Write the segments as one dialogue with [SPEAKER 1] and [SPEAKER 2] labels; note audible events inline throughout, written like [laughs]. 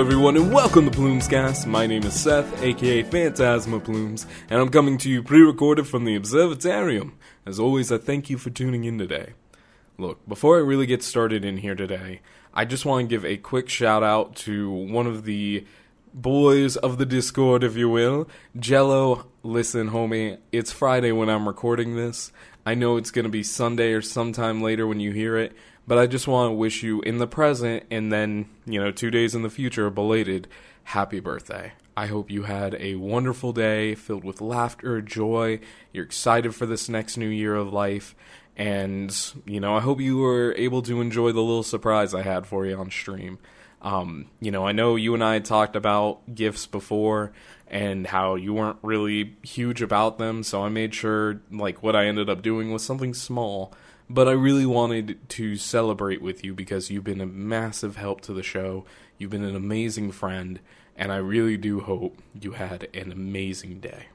[SPEAKER 1] Everyone, and welcome to Plumescast. My name is Seth, aka Phantasma Plumes, and I'm coming to you pre recorded from the Observatarium. As always, I thank you for tuning in today. Look, before I really get started in here today, I just want to give a quick shout out to one of the boys of the Discord, if you will. Jello, listen, homie, it's Friday when I'm recording this. I know it's going to be Sunday or sometime later when you hear it, but I just want to wish you in the present and then, you know, two days in the future, belated, happy birthday. I hope you had a wonderful day filled with laughter, joy. You're excited for this next new year of life. And, you know, I hope you were able to enjoy the little surprise I had for you on stream. Um, you know, I know you and I talked about gifts before and how you weren't really huge about them, so I made sure, like, what I ended up doing was something small. But I really wanted to celebrate with you because you've been a massive help to the show. You've been an amazing friend, and I really do hope you had an amazing day.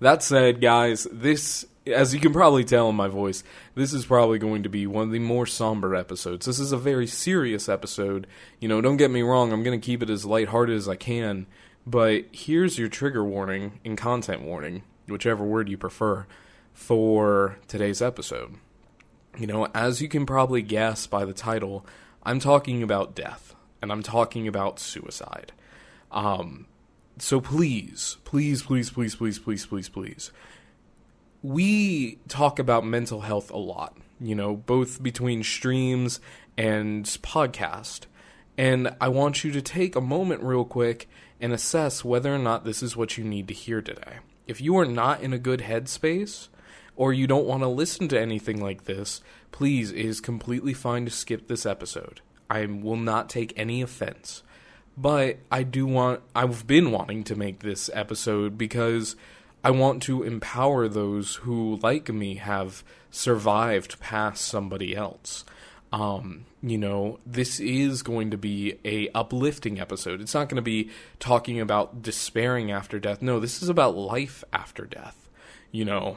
[SPEAKER 1] That said, guys, this, as you can probably tell in my voice, this is probably going to be one of the more somber episodes. This is a very serious episode. You know, don't get me wrong, I'm going to keep it as lighthearted as I can, but here's your trigger warning and content warning, whichever word you prefer, for today's episode. You know, as you can probably guess by the title, I'm talking about death, and I'm talking about suicide. Um, so please, please, please, please, please, please, please, please. We talk about mental health a lot, you know, both between streams and podcast. And I want you to take a moment real quick and assess whether or not this is what you need to hear today. If you are not in a good headspace, or you don't want to listen to anything like this, please, it is completely fine to skip this episode. I will not take any offense. But I do want, I've been wanting to make this episode because I want to empower those who, like me, have survived past somebody else. Um, you know, this is going to be a uplifting episode. It's not going to be talking about despairing after death. No, this is about life after death. You know,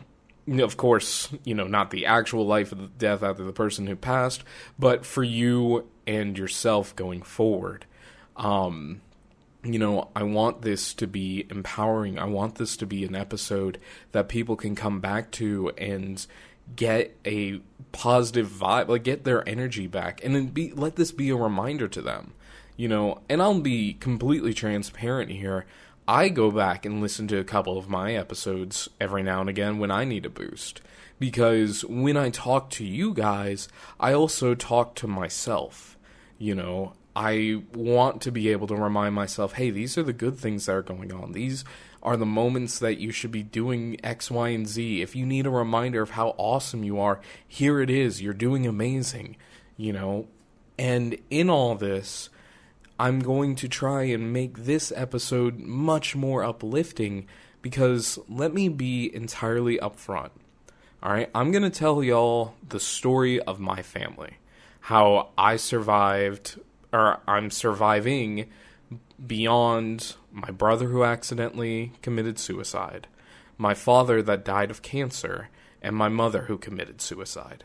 [SPEAKER 1] of course, you know, not the actual life of the death after the person who passed, but for you and yourself going forward. Um, you know, I want this to be empowering. I want this to be an episode that people can come back to and get a positive vibe, like get their energy back, and then be let this be a reminder to them. You know, and I'll be completely transparent here. I go back and listen to a couple of my episodes every now and again when I need a boost. Because when I talk to you guys, I also talk to myself. You know, I want to be able to remind myself, hey, these are the good things that are going on. These are the moments that you should be doing X, Y, and Z. If you need a reminder of how awesome you are, here it is. You're doing amazing, you know? And in all this, I'm going to try and make this episode much more uplifting because let me be entirely upfront. All right, I'm going to tell y'all the story of my family. How I survived or I'm surviving beyond my brother who accidentally committed suicide, my father that died of cancer, and my mother who committed suicide.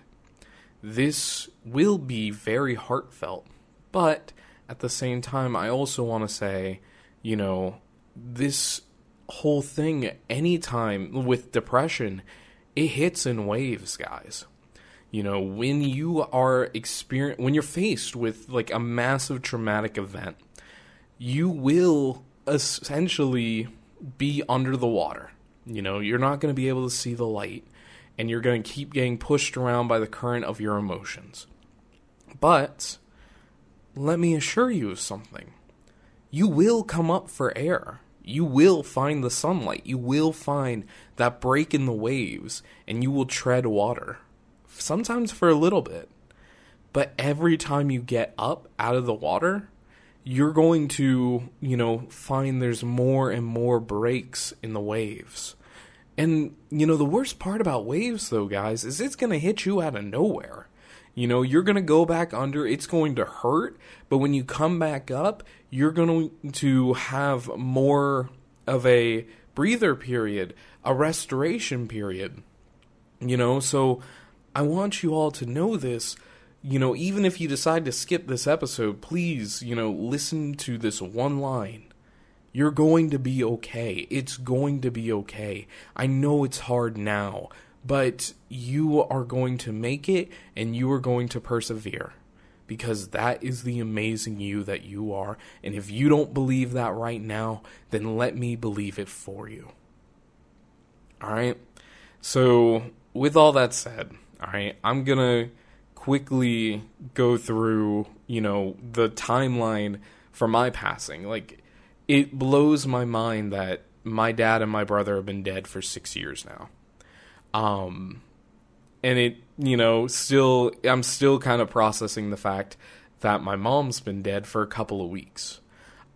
[SPEAKER 1] This will be very heartfelt, but at the same time, I also want to say, you know, this whole thing, anytime with depression, it hits in waves, guys. You know, when you are experience when you're faced with like a massive traumatic event, you will essentially be under the water. You know, you're not going to be able to see the light and you're going to keep getting pushed around by the current of your emotions. But let me assure you of something. You will come up for air. You will find the sunlight. You will find that break in the waves and you will tread water sometimes for a little bit. But every time you get up out of the water, you're going to, you know, find there's more and more breaks in the waves. And, you know, the worst part about waves, though, guys, is it's going to hit you out of nowhere. You know, you're going to go back under, it's going to hurt, but when you come back up, you're going to have more of a breather period, a restoration period. You know, so I want you all to know this. you know, even if you decide to skip this episode, please, you know, listen to this one line. You're going to be okay. It's going to be okay. I know it's hard now, but you are going to make it and you are going to persevere because that is the amazing you that you are. And if you don't believe that right now, then let me believe it for you. All right. So, with all that said, all right, I'm going to quickly go through, you know, the timeline for my passing. Like, it blows my mind that my dad and my brother have been dead for six years now. Um, and it, you know, still, I'm still kind of processing the fact that my mom's been dead for a couple of weeks.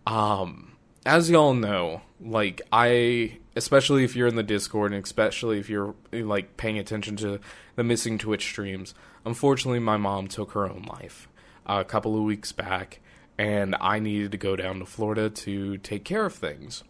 [SPEAKER 1] Um, as y'all know, like, I, especially if you're in the Discord and especially if you're, like, paying attention to the missing Twitch streams, unfortunately, my mom took her own life uh, a couple of weeks back and I needed to go down to Florida to take care of things.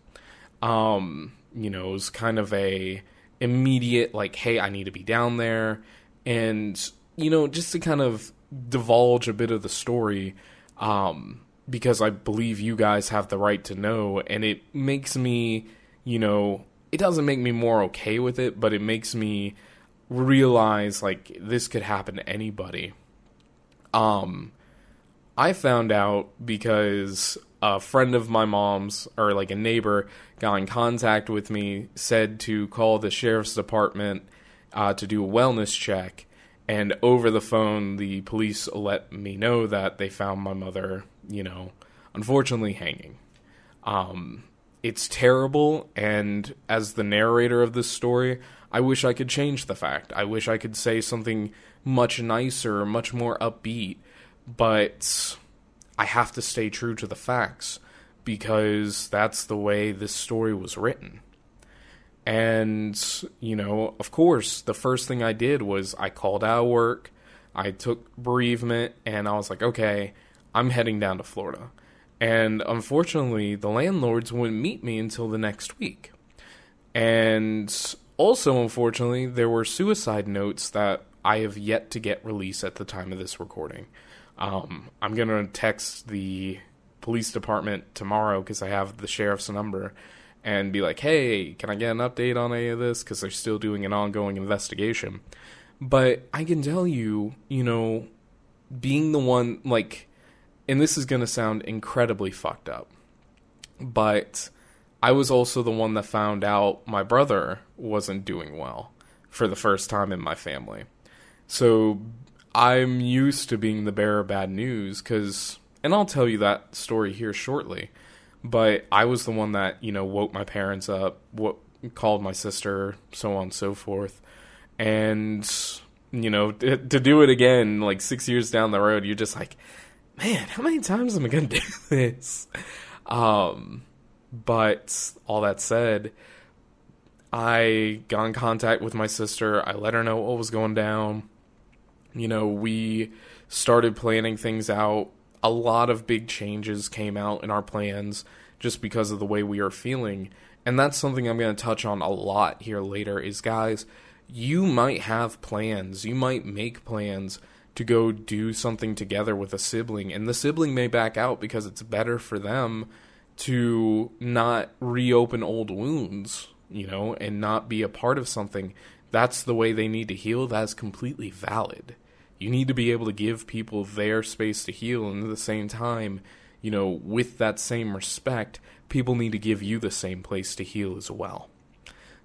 [SPEAKER 1] Um, you know, it was kind of a immediate like, hey, I need to be down there, and you know, just to kind of divulge a bit of the story, um, because I believe you guys have the right to know, and it makes me, you know, it doesn't make me more okay with it, but it makes me realize like this could happen to anybody. Um, I found out because a friend of my mom's, or like a neighbor, got in contact with me, said to call the sheriff's department uh, to do a wellness check. And over the phone, the police let me know that they found my mother, you know, unfortunately hanging. Um, it's terrible, and as the narrator of this story, I wish I could change the fact. I wish I could say something much nicer, much more upbeat but I have to stay true to the facts because that's the way this story was written. And, you know, of course, the first thing I did was I called out work, I took bereavement, and I was like, okay, I'm heading down to Florida. And unfortunately, the landlords wouldn't meet me until the next week. And also, unfortunately, there were suicide notes that I have yet to get released at the time of this recording. Um, I'm gonna text the police department tomorrow because I have the sheriff's number and be like, "Hey, can I get an update on any of this?" Because they're still doing an ongoing investigation. But I can tell you, you know, being the one like, and this is gonna sound incredibly fucked up, but I was also the one that found out my brother wasn't doing well for the first time in my family. So I'm used to being the bearer of bad news because, and I'll tell you that story here shortly. But I was the one that you know woke my parents up, what called my sister, so on and so forth, and you know to, to do it again like six years down the road, you're just like, man, how many times am I gonna [laughs] do this? Um, but all that said, I got in contact with my sister. I let her know what was going down you know, we started planning things out. A lot of big changes came out in our plans just because of the way we are feeling. And that's something I'm going to touch on a lot here later is guys, you might have plans. You might make plans to go do something together with a sibling and the sibling may back out because it's better for them to not reopen old wounds, you know, and not be a part of something that's the way they need to heal, that's completely valid. You need to be able to give people their space to heal, and at the same time, you know, with that same respect, people need to give you the same place to heal as well.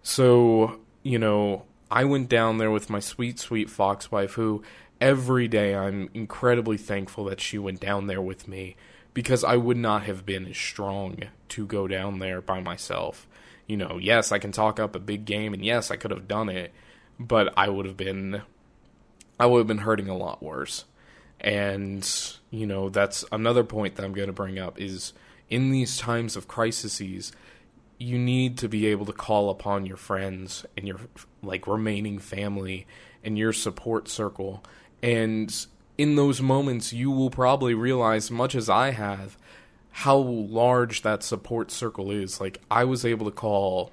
[SPEAKER 1] So, you know, I went down there with my sweet, sweet fox wife, who every day I'm incredibly thankful that she went down there with me because I would not have been as strong to go down there by myself you know, yes, I can talk up a big game, and yes, I could have done it, but I would have been, I would have been hurting a lot worse. And you know, that's another point that I'm going to bring up is in these times of crises, you need to be able to call upon your friends and your like remaining family and your support circle. And in those moments, you will probably realize, much as I have, how large that support circle is. Like I was able to call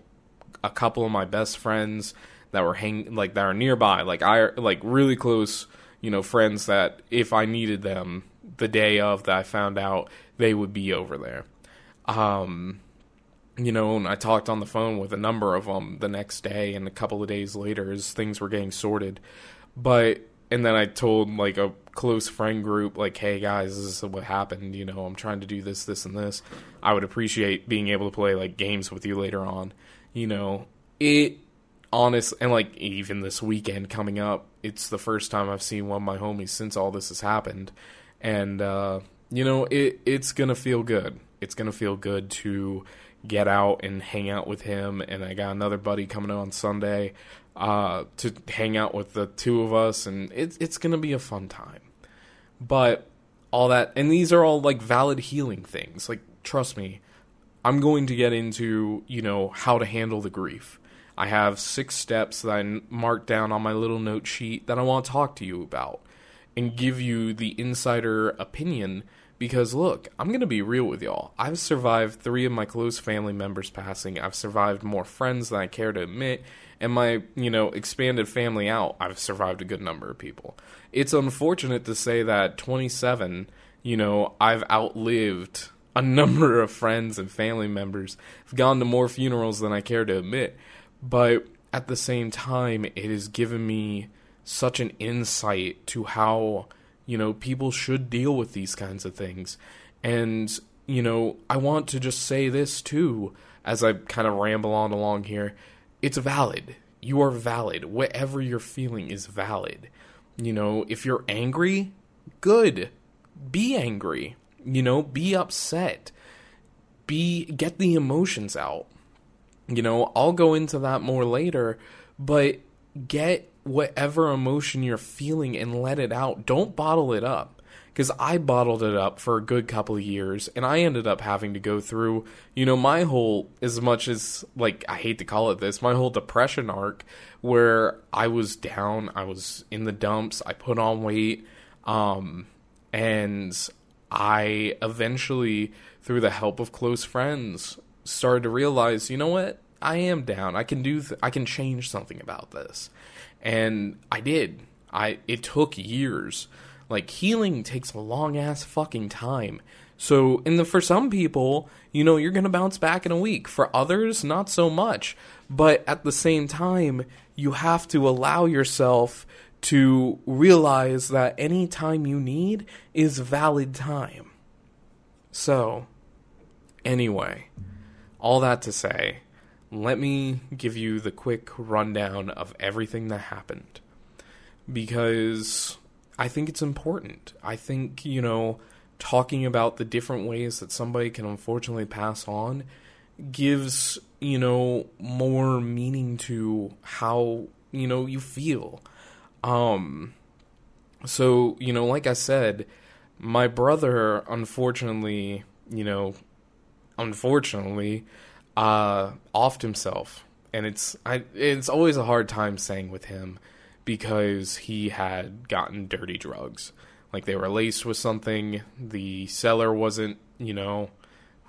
[SPEAKER 1] a couple of my best friends that were hang like that are nearby, like I like really close, you know, friends that if I needed them the day of that I found out, they would be over there. Um, you know, and I talked on the phone with a number of them the next day and a couple of days later as things were getting sorted. But and then I told like a close friend group, like, "Hey guys, this is what happened. You know, I'm trying to do this, this, and this. I would appreciate being able to play like games with you later on. You know, it honest and like even this weekend coming up, it's the first time I've seen one of my homies since all this has happened, and uh, you know, it it's gonna feel good. It's gonna feel good to get out and hang out with him. And I got another buddy coming on Sunday uh, to hang out with the two of us, and it's it's gonna be a fun time. But all that, and these are all like valid healing things. Like trust me, I'm going to get into you know how to handle the grief. I have six steps that I marked down on my little note sheet that I want to talk to you about and give you the insider opinion because look, I'm going to be real with y'all. I've survived three of my close family members passing. I've survived more friends than I care to admit. And my, you know, expanded family out, I've survived a good number of people. It's unfortunate to say that 27, you know, I've outlived a [laughs] number of friends and family members. I've gone to more funerals than I care to admit. But at the same time, it has given me such an insight to how you know, people should deal with these kinds of things. And, you know, I want to just say this too, as I kind of ramble on along here. It's valid. You are valid. Whatever you're feeling is valid. You know, if you're angry, good. Be angry. You know, be upset. Be get the emotions out. You know, I'll go into that more later, but get whatever emotion you're feeling and let it out. Don't bottle it up. Because I bottled it up for a good couple of years, and I ended up having to go through, you know, my whole, as much as, like, I hate to call it this, my whole depression arc where I was down, I was in the dumps, I put on weight, um, and I eventually, through the help of close friends, started to realize, you know what? I am down. I can do. Th- I can change something about this and I did. I it took years. Like healing takes a long ass fucking time. So, in the for some people, you know, you're going to bounce back in a week. For others, not so much. But at the same time, you have to allow yourself to realize that any time you need is valid time. So, anyway, all that to say, let me give you the quick rundown of everything that happened. Because I think it's important. I think, you know, talking about the different ways that somebody can unfortunately pass on gives, you know, more meaning to how, you know, you feel. Um so, you know, like I said, my brother unfortunately, you know, unfortunately uh, offed himself, and it's I it's always a hard time saying with him because he had gotten dirty drugs, like they were laced with something. The seller wasn't, you know,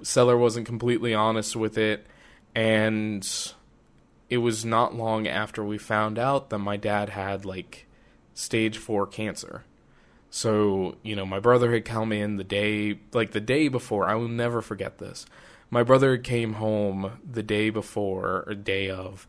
[SPEAKER 1] seller wasn't completely honest with it, and it was not long after we found out that my dad had like stage four cancer. So, you know, my brother had come in the day, like the day before. I will never forget this my brother came home the day before or day of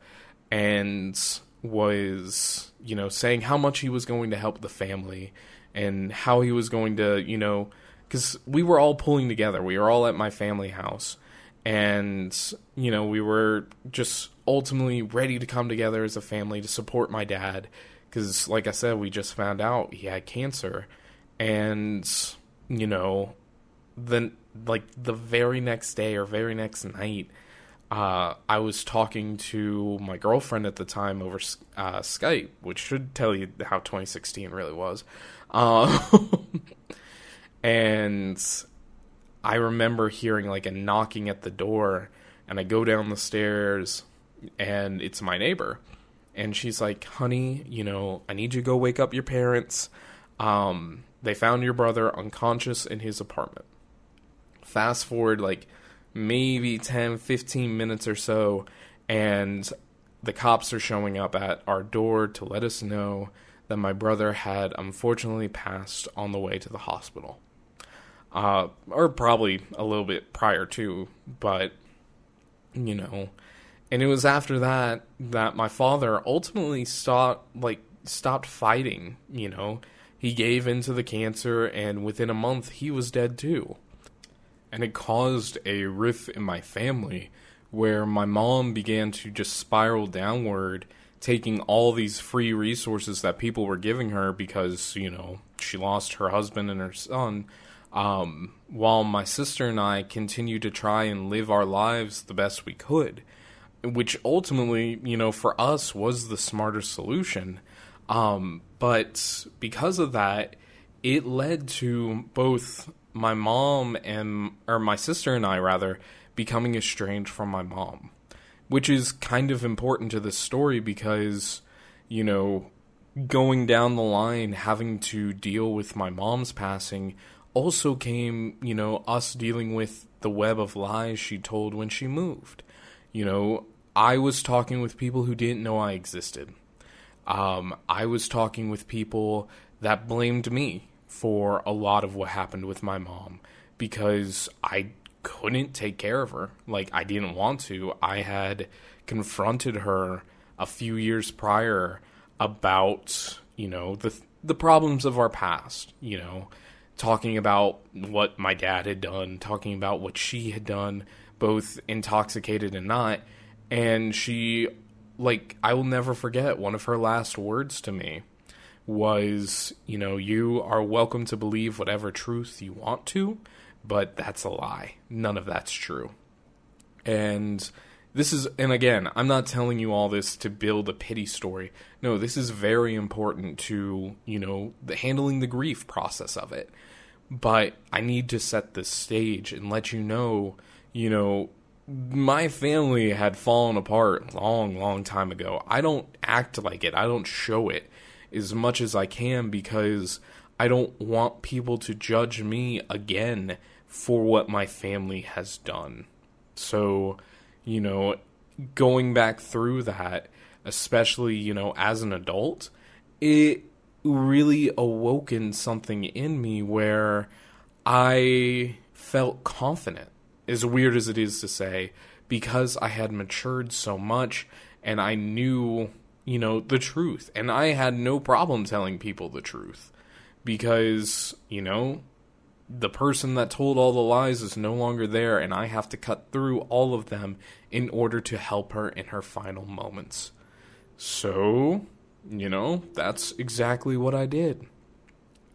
[SPEAKER 1] and was you know saying how much he was going to help the family and how he was going to you know because we were all pulling together. We were all at my family house. And you know we were just ultimately ready to come together as a family to support my dad because like i said we just found out he had cancer. And you know then like the very next day or very next night, uh, I was talking to my girlfriend at the time over uh, Skype, which should tell you how 2016 really was. Uh, [laughs] and I remember hearing like a knocking at the door, and I go down the stairs, and it's my neighbor. And she's like, honey, you know, I need you to go wake up your parents. Um, they found your brother unconscious in his apartment fast forward like maybe 10, 15 minutes or so, and the cops are showing up at our door to let us know that my brother had unfortunately passed on the way to the hospital. Uh, or probably a little bit prior to, but, you know. And it was after that that my father ultimately stopped, like, stopped fighting, you know. He gave into the cancer, and within a month, he was dead too. And it caused a rift in my family where my mom began to just spiral downward taking all these free resources that people were giving her because you know she lost her husband and her son um, while my sister and i continued to try and live our lives the best we could which ultimately you know for us was the smarter solution. Um, but because of that it led to both my mom and or my sister and i rather becoming estranged from my mom which is kind of important to this story because, you know, going down the line, having to deal with my mom's passing also came, you know, us dealing with the web of lies she told when she moved. You know, I was talking with people who didn't know I existed. Um, I was talking with people that blamed me for a lot of what happened with my mom because I couldn't take care of her. Like I didn't want to. I had confronted her a few years prior about, you know, the the problems of our past, you know, talking about what my dad had done, talking about what she had done, both intoxicated and not. And she like I will never forget one of her last words to me was, you know, you are welcome to believe whatever truth you want to, but that's a lie. None of that's true. And this is, and again, I'm not telling you all this to build a pity story. No, this is very important to, you know, the handling the grief process of it. But I need to set the stage and let you know, you know, my family had fallen apart long, long time ago. I don't act like it. I don't show it as much as I can because I don't want people to judge me again for what my family has done. So, you know, going back through that, especially, you know, as an adult, it really awoken something in me where I felt confident, as weird as it is to say, because I had matured so much and I knew, you know, the truth. And I had no problem telling people the truth because, you know, the person that told all the lies is no longer there, and I have to cut through all of them in order to help her in her final moments. So, you know, that's exactly what I did.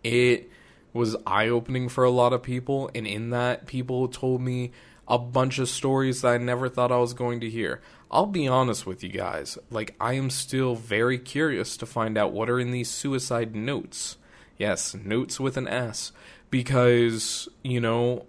[SPEAKER 1] It was eye opening for a lot of people, and in that, people told me a bunch of stories that I never thought I was going to hear. I'll be honest with you guys, like, I am still very curious to find out what are in these suicide notes. Yes, notes with an S because, you know,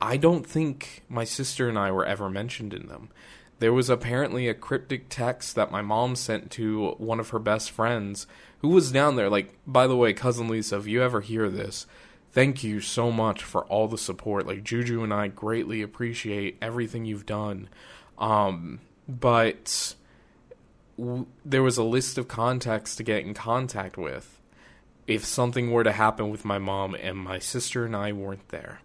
[SPEAKER 1] I don't think my sister and I were ever mentioned in them. There was apparently a cryptic text that my mom sent to one of her best friends who was down there. Like, by the way, cousin Lisa, if you ever hear this, thank you so much for all the support. Like, Juju and I greatly appreciate everything you've done. Um, but w- there was a list of contacts to get in contact with if something were to happen with my mom and my sister and I weren't there.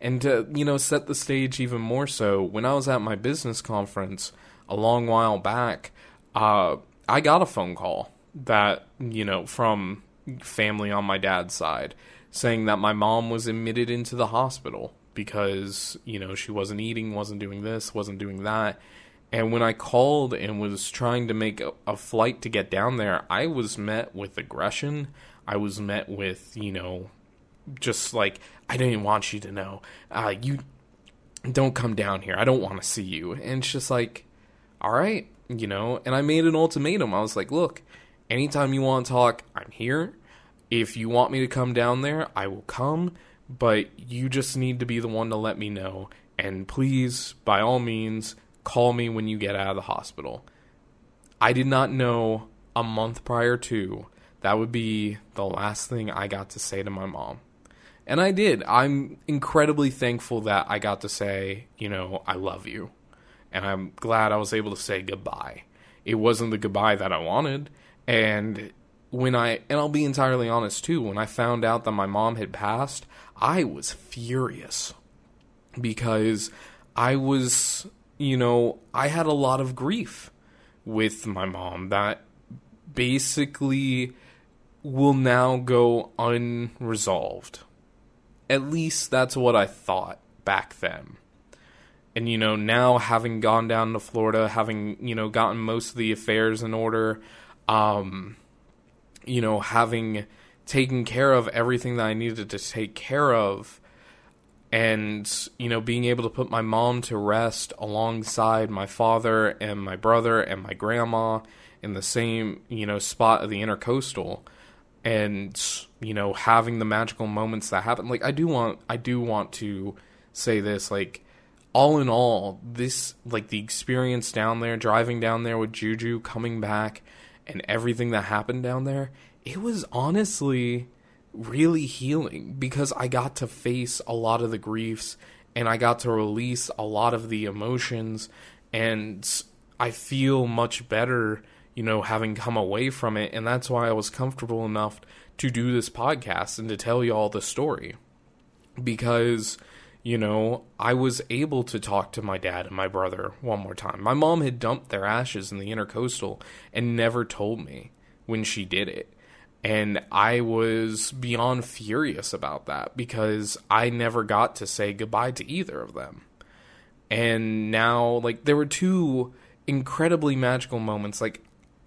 [SPEAKER 1] And to, you know, set the stage even more so, when I was at my business conference a long while back, uh, I got a phone call that, you know, from family on my dad's side saying that my mom was admitted into the hospital because, you know, she wasn't eating, wasn't doing this, wasn't doing that. And when I called and was trying to make a, a, flight to get down there, I was met with aggression. I was met with, you know, just like, I didn't want you to know. Uh, you don't come down here. I don't want to see you. And it's just like, all right, you know. And I made an ultimatum. I was like, look, anytime you want to talk, I'm here. If you want me to come down there, I will come. But you just need to be the one to let me know. And please, by all means, call me when you get out of the hospital. I did not know a month prior to that would be the last thing I got to say to my mom. And I did. I'm incredibly thankful that I got to say, you know, I love you. And I'm glad I was able to say goodbye. It wasn't the goodbye that I wanted. And when I and I'll be entirely honest too, when I found out that my mom had passed, I was furious because I was, you know, I had a lot of grief with my mom that basically will now go unresolved. At least that's what I thought back then. And you know, now having gone down to Florida, having, you know, gotten most of the affairs in order, um you know, having taken care of everything that I needed to take care of and you know being able to put my mom to rest alongside my father and my brother and my grandma in the same you know spot of the intercoastal and you know having the magical moments that happen. Like I do want I do want to say this like all in all this like the experience down there driving down there with Juju coming back and everything that happened down there it was honestly really healing because I got to face a lot of the griefs and I got to release a lot of the emotions and I feel much better, you know, having come away from it and that's why I was comfortable enough to do this podcast and to tell you all the story. Because you know, I was able to talk to my dad and my brother one more time. My mom had dumped their ashes in the intercoastal and never told me when she did it. And I was beyond furious about that because I never got to say goodbye to either of them. And now, like, there were two incredibly magical moments. Like,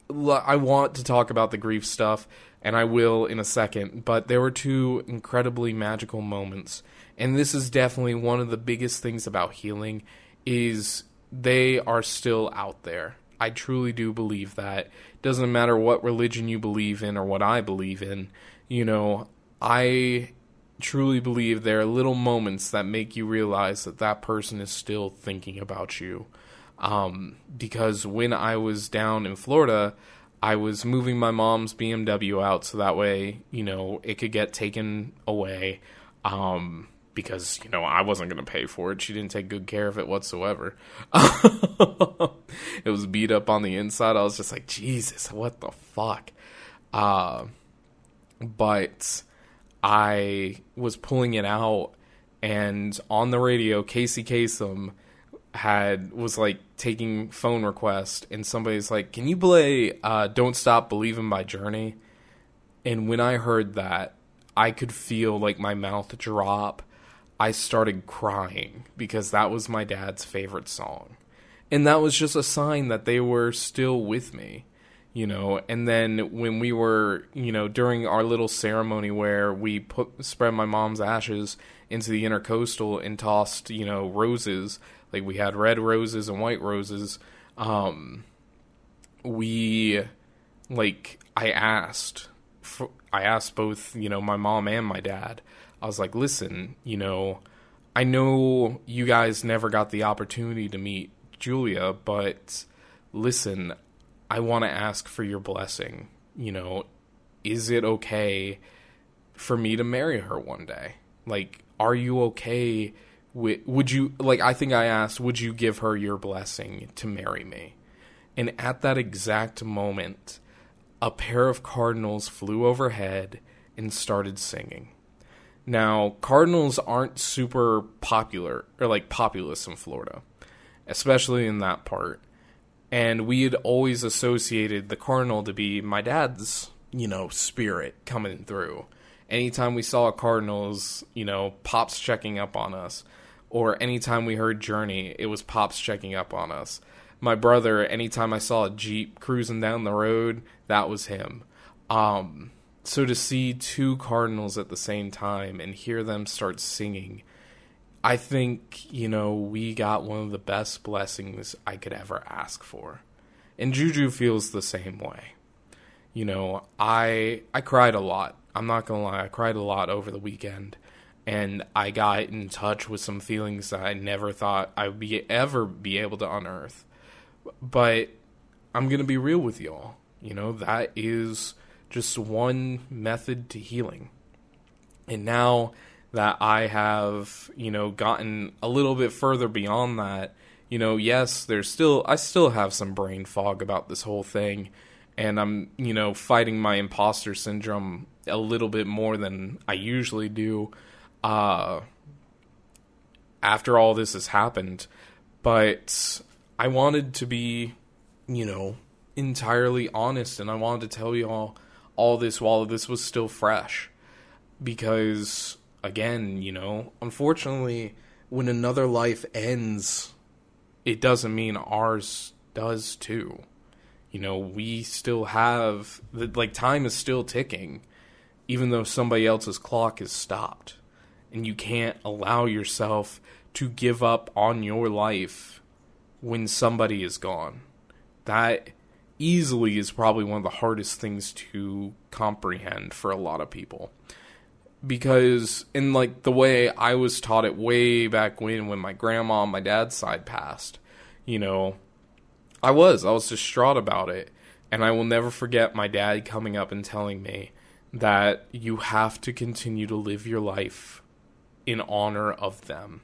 [SPEAKER 1] I want to talk about the grief stuff, and I will in a second, but there were two incredibly magical moments. And this is definitely one of the biggest things about healing is they are still out there. I truly do believe that. Doesn't matter what religion you believe in or what I believe in. You know, I truly believe there are little moments that make you realize that that person is still thinking about you. Um, because when I was down in Florida, I was moving my mom's BMW out so that way, you know, it could get taken away. Um, because you know I wasn't going to pay for it. She didn't take good care of it whatsoever. [laughs] it was beat up on the inside. I was just like, Jesus, what the fuck? Uh, but I was pulling it out, and on the radio, Casey Kasem had was like taking phone requests, and somebody's like, "Can you play uh, "Don't Stop Believing" by Journey?" And when I heard that, I could feel like my mouth drop I started crying because that was my dad's favorite song. And that was just a sign that they were still with me, you know. And then when we were, you know, during our little ceremony where we put spread my mom's ashes into the intercoastal and tossed, you know, roses, like we had red roses and white roses, um we like I asked for, I asked both, you know, my mom and my dad I was like, listen, you know, I know you guys never got the opportunity to meet Julia, but listen, I want to ask for your blessing. You know, is it okay for me to marry her one day? Like, are you okay with, would you, like, I think I asked, would you give her your blessing to marry me? And at that exact moment, a pair of cardinals flew overhead and started singing. Now, cardinals aren't super popular or like populous in Florida, especially in that part. And we had always associated the cardinal to be my dad's, you know, spirit coming through. Anytime we saw a cardinals, you know, pops checking up on us, or anytime we heard Journey, it was pops checking up on us. My brother, anytime I saw a Jeep cruising down the road, that was him. Um, so to see two cardinals at the same time and hear them start singing, I think, you know, we got one of the best blessings I could ever ask for. And Juju feels the same way. You know, I I cried a lot. I'm not going to lie. I cried a lot over the weekend and I got in touch with some feelings that I never thought I would be ever be able to unearth. But I'm going to be real with y'all. You know, that is just one method to healing. And now that I have, you know, gotten a little bit further beyond that, you know, yes, there's still I still have some brain fog about this whole thing and I'm, you know, fighting my imposter syndrome a little bit more than I usually do uh, after all this has happened. But I wanted to be, you know, entirely honest and I wanted to tell you all this while this was still fresh. Because again, you know, unfortunately, when another life ends, it doesn't mean ours does too. You know, we still have like time is still ticking even though somebody else's clock is stopped. And you can't allow yourself to give up on your life when somebody is gone. That easily is probably one of the hardest things to comprehend for a lot of people. Because in like the way I was taught it way back when when my grandma on my dad's side passed, you know, I was I was distraught about it and I will never forget my dad coming up and telling me that you have to continue to live your life in honor of them.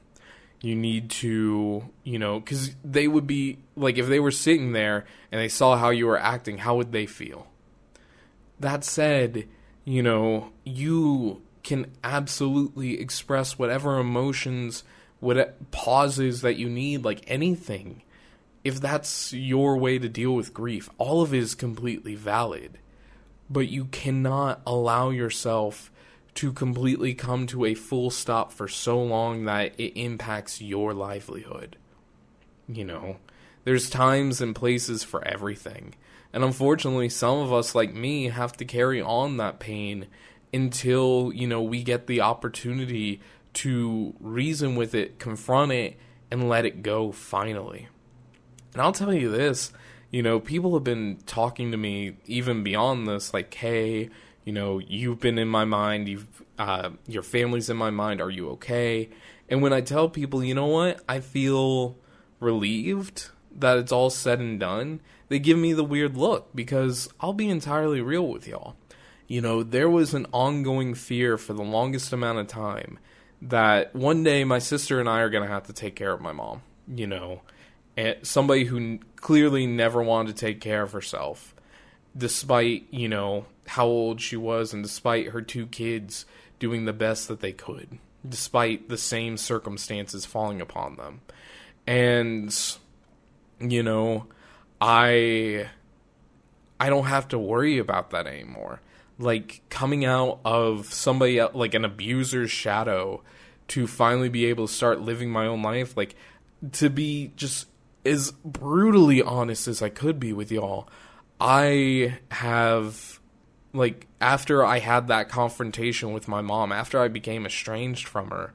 [SPEAKER 1] You need to, you know, because they would be like, if they were sitting there and they saw how you were acting, how would they feel? That said, you know, you can absolutely express whatever emotions, what pauses that you need, like anything. If that's your way to deal with grief, all of it is completely valid but you cannot allow yourself to completely come to a full stop for so long that it impacts your livelihood. You know, there's times and places for everything. And unfortunately, some of us, like me, have to carry on that pain until, you know, we get the opportunity to reason with it, confront it, and let it go finally. And I'll tell you this you know, people have been talking to me even beyond this, like, hey, you know, you've been in my mind, you've, uh, your family's in my mind, are you okay? And when I tell people, you know what, I feel relieved that it's all said and done, they give me the weird look because I'll be entirely real with y'all. You know, there was an ongoing fear for the longest amount of time that one day my sister and I are going to have to take care of my mom, you know somebody who clearly never wanted to take care of herself, despite you know how old she was, and despite her two kids doing the best that they could, despite the same circumstances falling upon them, and you know, I I don't have to worry about that anymore. Like coming out of somebody like an abuser's shadow to finally be able to start living my own life, like to be just as brutally honest as I could be with y'all, I have like after I had that confrontation with my mom, after I became estranged from her,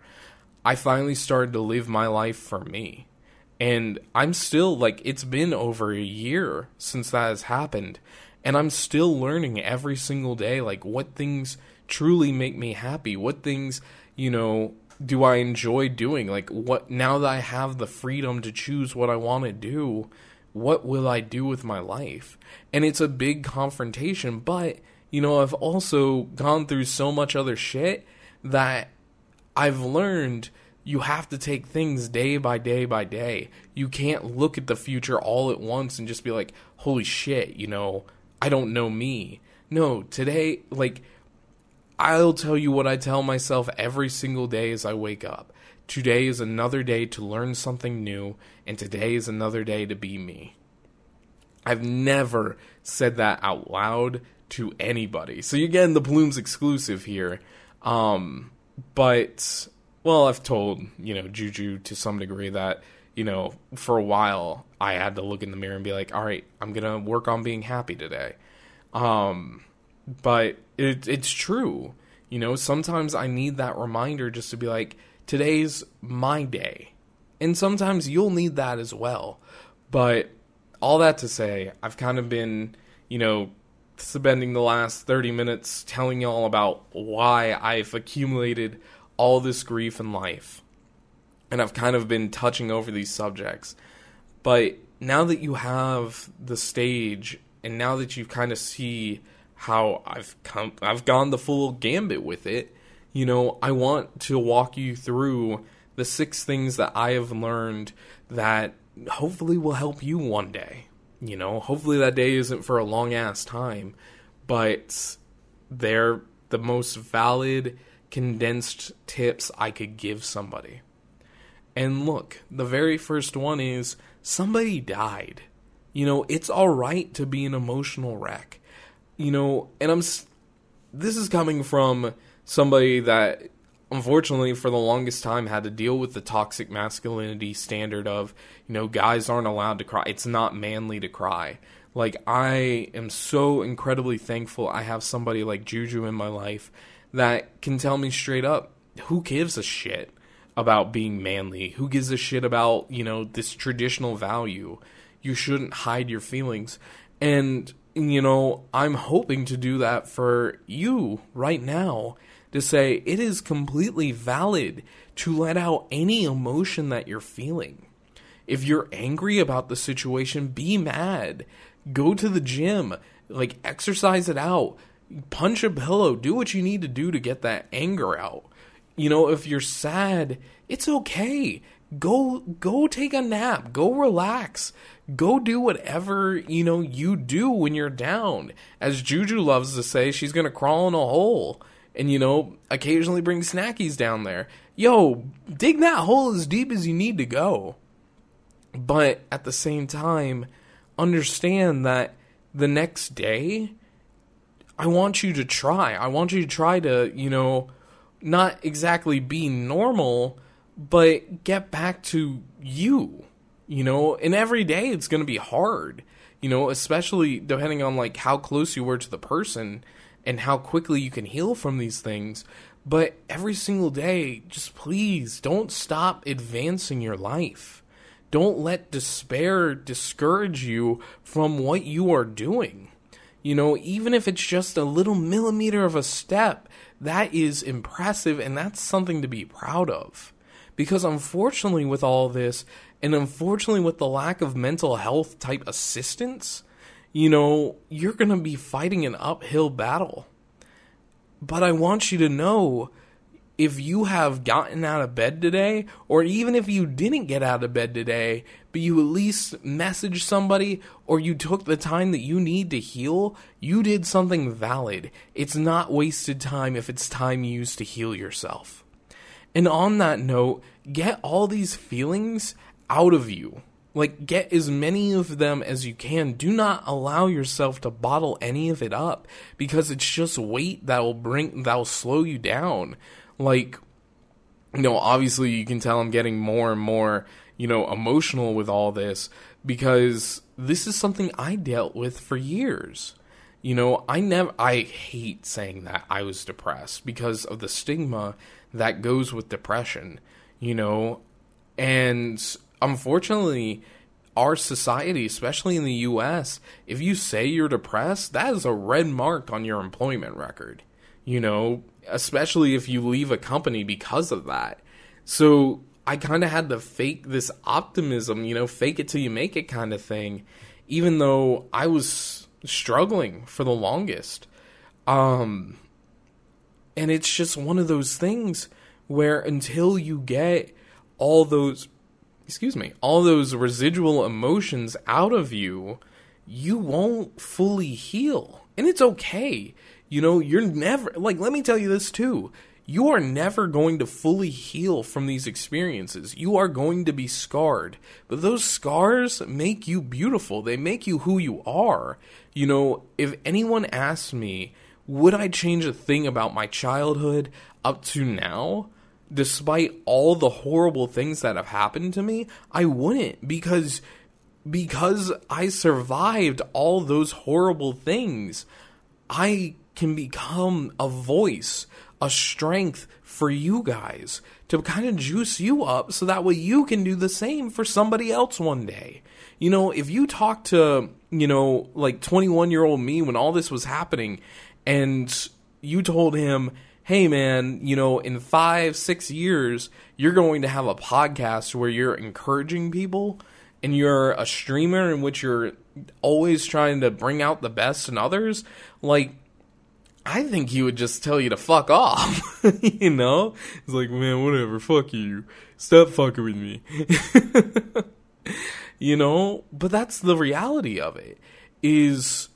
[SPEAKER 1] I finally started to live my life for me. And I'm still like it's been over a year since that has happened, and I'm still learning every single day like what things truly make me happy, what things, you know, do I enjoy doing? Like what now that I have the freedom to choose what I want to do, what will I do with my life? And it's a big confrontation, but you know, I've also gone through so much other shit that I've learned you have to take things day by day by day. You can't look at the future all at once and just be like, "Holy shit, you know, I don't know me." No, today like I'll tell you what I tell myself every single day as I wake up. Today is another day to learn something new, and today is another day to be me. I've never said that out loud to anybody. So you're getting the Plumes exclusive here. Um, but, well, I've told, you know, Juju to some degree that, you know, for a while I had to look in the mirror and be like, all right, I'm going to work on being happy today. Um, but it, it's true. You know, sometimes I need that reminder just to be like, today's my day. And sometimes you'll need that as well. But all that to say, I've kind of been, you know, spending the last 30 minutes telling y'all about why I've accumulated all this grief in life. And I've kind of been touching over these subjects. But now that you have the stage and now that you kind of see how I've come I've gone the full gambit with it. You know, I want to walk you through the six things that I have learned that hopefully will help you one day. You know, hopefully that day isn't for a long ass time, but they're the most valid, condensed tips I could give somebody. And look, the very first one is somebody died. You know, it's all right to be an emotional wreck. You know, and I'm this is coming from somebody that unfortunately for the longest time had to deal with the toxic masculinity standard of, you know, guys aren't allowed to cry. It's not manly to cry. Like I am so incredibly thankful I have somebody like Juju in my life that can tell me straight up, who gives a shit about being manly? Who gives a shit about, you know, this traditional value? You shouldn't hide your feelings. And you know, I'm hoping to do that for you right now to say it is completely valid to let out any emotion that you're feeling. If you're angry about the situation, be mad. Go to the gym, like exercise it out. Punch a pillow, do what you need to do to get that anger out. You know, if you're sad, it's okay. Go go take a nap, go relax. Go do whatever, you know, you do when you're down. As Juju loves to say, she's going to crawl in a hole and you know occasionally bring snackies down there. Yo dig that hole as deep as you need to go. But at the same time understand that the next day i want you to try. I want you to try to you know not exactly be normal but get back to you you know? And every day it's going to be hard you know especially depending on like how close you were to the person and how quickly you can heal from these things. But every single day, just please don't stop advancing your life. Don't let despair discourage you from what you are doing. You know, even if it's just a little millimeter of a step, that is impressive and that's something to be proud of. Because unfortunately, with all this, and unfortunately, with the lack of mental health type assistance, you know, you're going to be fighting an uphill battle. But I want you to know if you have gotten out of bed today, or even if you didn't get out of bed today, but you at least messaged somebody or you took the time that you need to heal, you did something valid. It's not wasted time if it's time used to heal yourself. And on that note, get all these feelings out of you. Like, get as many of them as you can. Do not allow yourself to bottle any of it up because it's just weight that will bring, that will slow you down. Like, you know, obviously you can tell I'm getting more and more, you know, emotional with all this because this is something I dealt with for years. You know, I never, I hate saying that I was depressed because of the stigma that goes with depression, you know, and unfortunately, our society, especially in the US, if you say you're depressed, that is a red mark on your employment record. You know, especially if you leave a company because of that. So I kind of had to fake this optimism, you know, fake it till you make it kind of thing, even though I was struggling for the longest. Um, and it's just one of those things where until you get all those excuse me, all those residual emotions out of you, you won't fully heal. And it's okay. You know, you're never, like, let me tell you this too. You are never going to fully heal from these experiences. You are going to be scarred. But those scars make you beautiful. They make you who you are. You know, if anyone asks me, would I change a thing about my childhood up to now? Despite all the horrible things that have happened to me, I wouldn't because because I survived all those horrible things. I can become a voice, a strength for you guys to kind of juice you up so that way you can do the same for somebody else one day. You know, if you talk to, you know, like 21 year old me when all this was happening and you told him, hey man, you know, in five, six years, you're going to have a podcast where you're encouraging people and you're a streamer in which you're always trying to bring out the best in others, like, I think he would just tell you to fuck off. [laughs] you know? It's like, man, whatever, fuck you. Stop fucking with me. [laughs] you know, but that's the reality of it is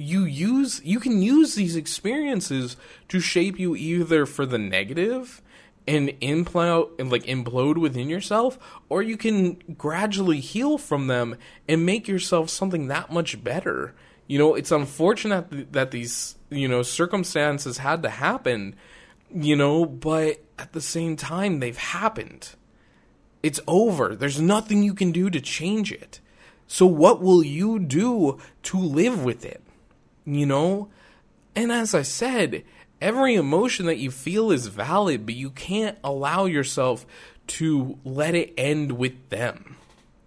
[SPEAKER 1] you use you can use these experiences to shape you either for the negative and implode and like implode within yourself or you can gradually heal from them and make yourself something that much better. You know it's unfortunate that these you know circumstances had to happen you know but at the same time they've happened. It's over. There's nothing you can do to change it. So what will you do to live with it you know? And as I said, every emotion that you feel is valid, but you can't allow yourself to let it end with them.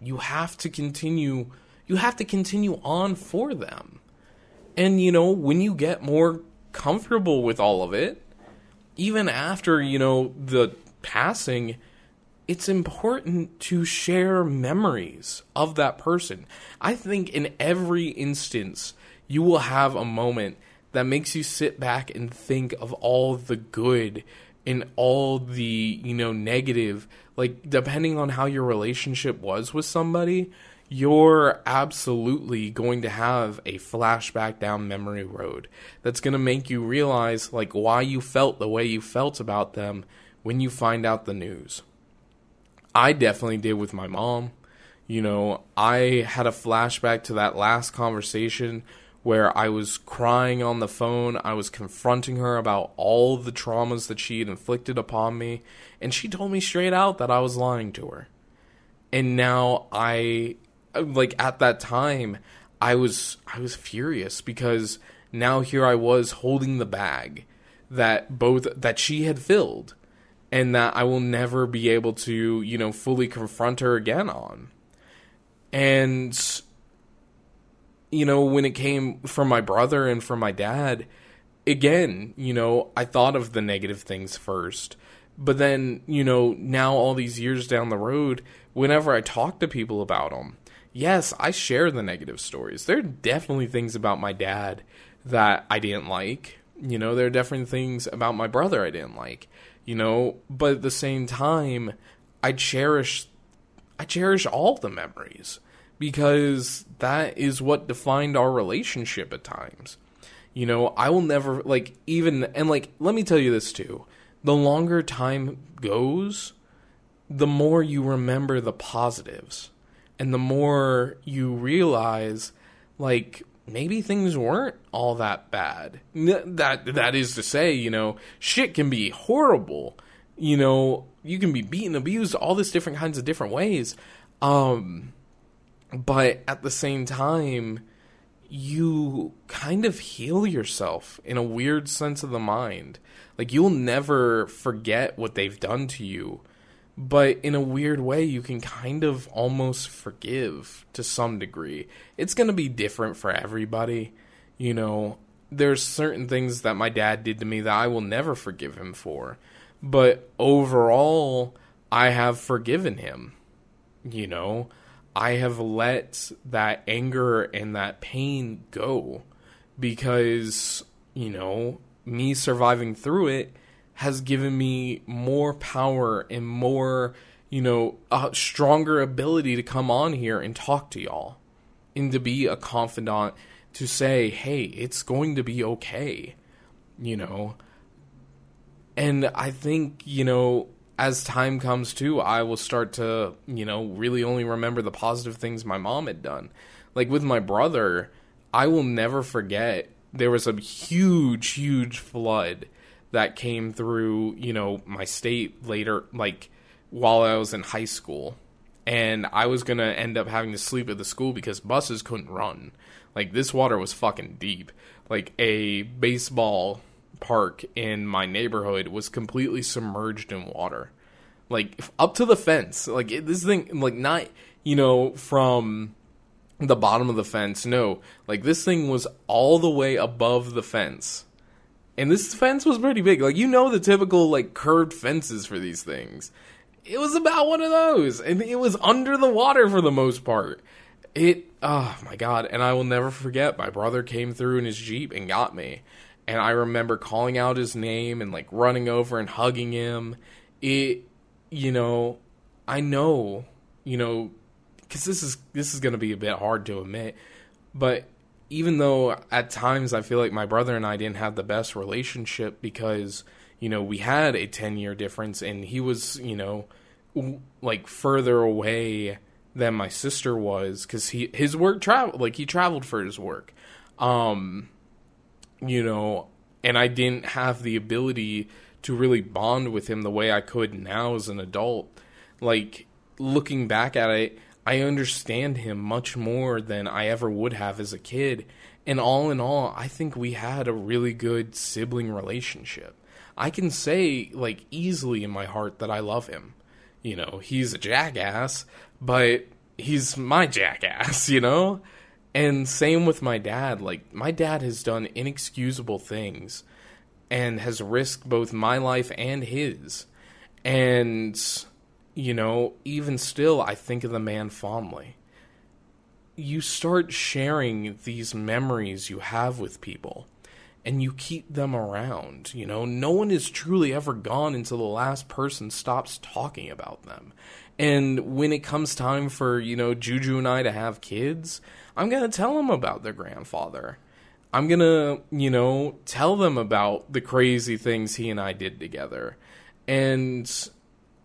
[SPEAKER 1] You have to continue you have to continue on for them. And you know, when you get more comfortable with all of it, even after, you know, the passing, it's important to share memories of that person. I think in every instance you will have a moment that makes you sit back and think of all the good and all the, you know, negative. Like, depending on how your relationship was with somebody, you're absolutely going to have a flashback down memory road that's going to make you realize, like, why you felt the way you felt about them when you find out the news. I definitely did with my mom. You know, I had a flashback to that last conversation where I was crying on the phone. I was confronting her about all the traumas that she had inflicted upon me. And she told me straight out that I was lying to her. And now I, like, at that time, I was, I was furious because now here I was holding the bag that both, that she had filled and that I will never be able to, you know, fully confront her again on. And you know, when it came from my brother and from my dad, again, you know, I thought of the negative things first. But then, you know, now all these years down the road, whenever I talk to people about them, yes, I share the negative stories. There are definitely things about my dad that I didn't like. You know, there are definitely things about my brother I didn't like. You know, but at the same time, I cherish I cherish all the memories because that is what defined our relationship at times. You know, I will never like even and like let me tell you this too. The longer time goes, the more you remember the positives and the more you realize like maybe things weren't all that bad. That that is to say, you know, shit can be horrible. You know, you can be beaten, abused, all this different kinds of different ways. Um but at the same time you kind of heal yourself in a weird sense of the mind. Like you'll never forget what they've done to you but in a weird way you can kind of almost forgive to some degree. It's going to be different for everybody you know? There's certain things that my dad did to me that I will never forgive him for but overall I have forgiven him you know I have let that anger and that pain go because, you know, me surviving through it has given me more power and more, you know, a stronger ability to come on here and talk to y'all and to be a confidant to say, hey, it's going to be okay, you know. And I think, you know, as time comes too, I will start to, you know, really only remember the positive things my mom had done. Like with my brother, I will never forget there was a huge, huge flood that came through, you know, my state later, like while I was in high school. And I was going to end up having to sleep at the school because buses couldn't run. Like this water was fucking deep. Like a baseball park in my neighborhood was completely submerged in water, like up to the fence. Like this thing, like not you know from the bottom of the fence. No, like this thing was all the way above the fence. And this fence was pretty big. Like you know the typical like curved fences for these things. It was about one of those and it was under the water for the most part. It oh my god, and I will never forget my brother came through in his Jeep and got me and I remember calling out his name and like running over and hugging him. It, you know, I know, you know, because this is this is going to be a bit hard to admit, but even though at times I feel like my brother and I didn't have the best relationship because you know we had a 10 year difference and he was you know like further away than my sister was cuz he his work travel like he traveled for his work um you know and I didn't have the ability to really bond with him the way I could now as an adult like looking back at it I understand him much more than I ever would have as a kid. And all in all, I think we had a really good sibling relationship. I can say, like, easily in my heart that I love him. You know, he's a jackass, but he's my jackass, [laughs] you know? And same with my dad. Like, my dad has done inexcusable things and has risked both my life and his. And you know, even still, I think of the man fondly. You start sharing these memories you have with people and you keep them around. You know, no one is truly ever gone until the last person stops talking about them. And when it comes time for, you know, Juju and I to have kids, I'm going to tell them about their grandfather. I'm going to, you know, tell them about the crazy things he and I did together. And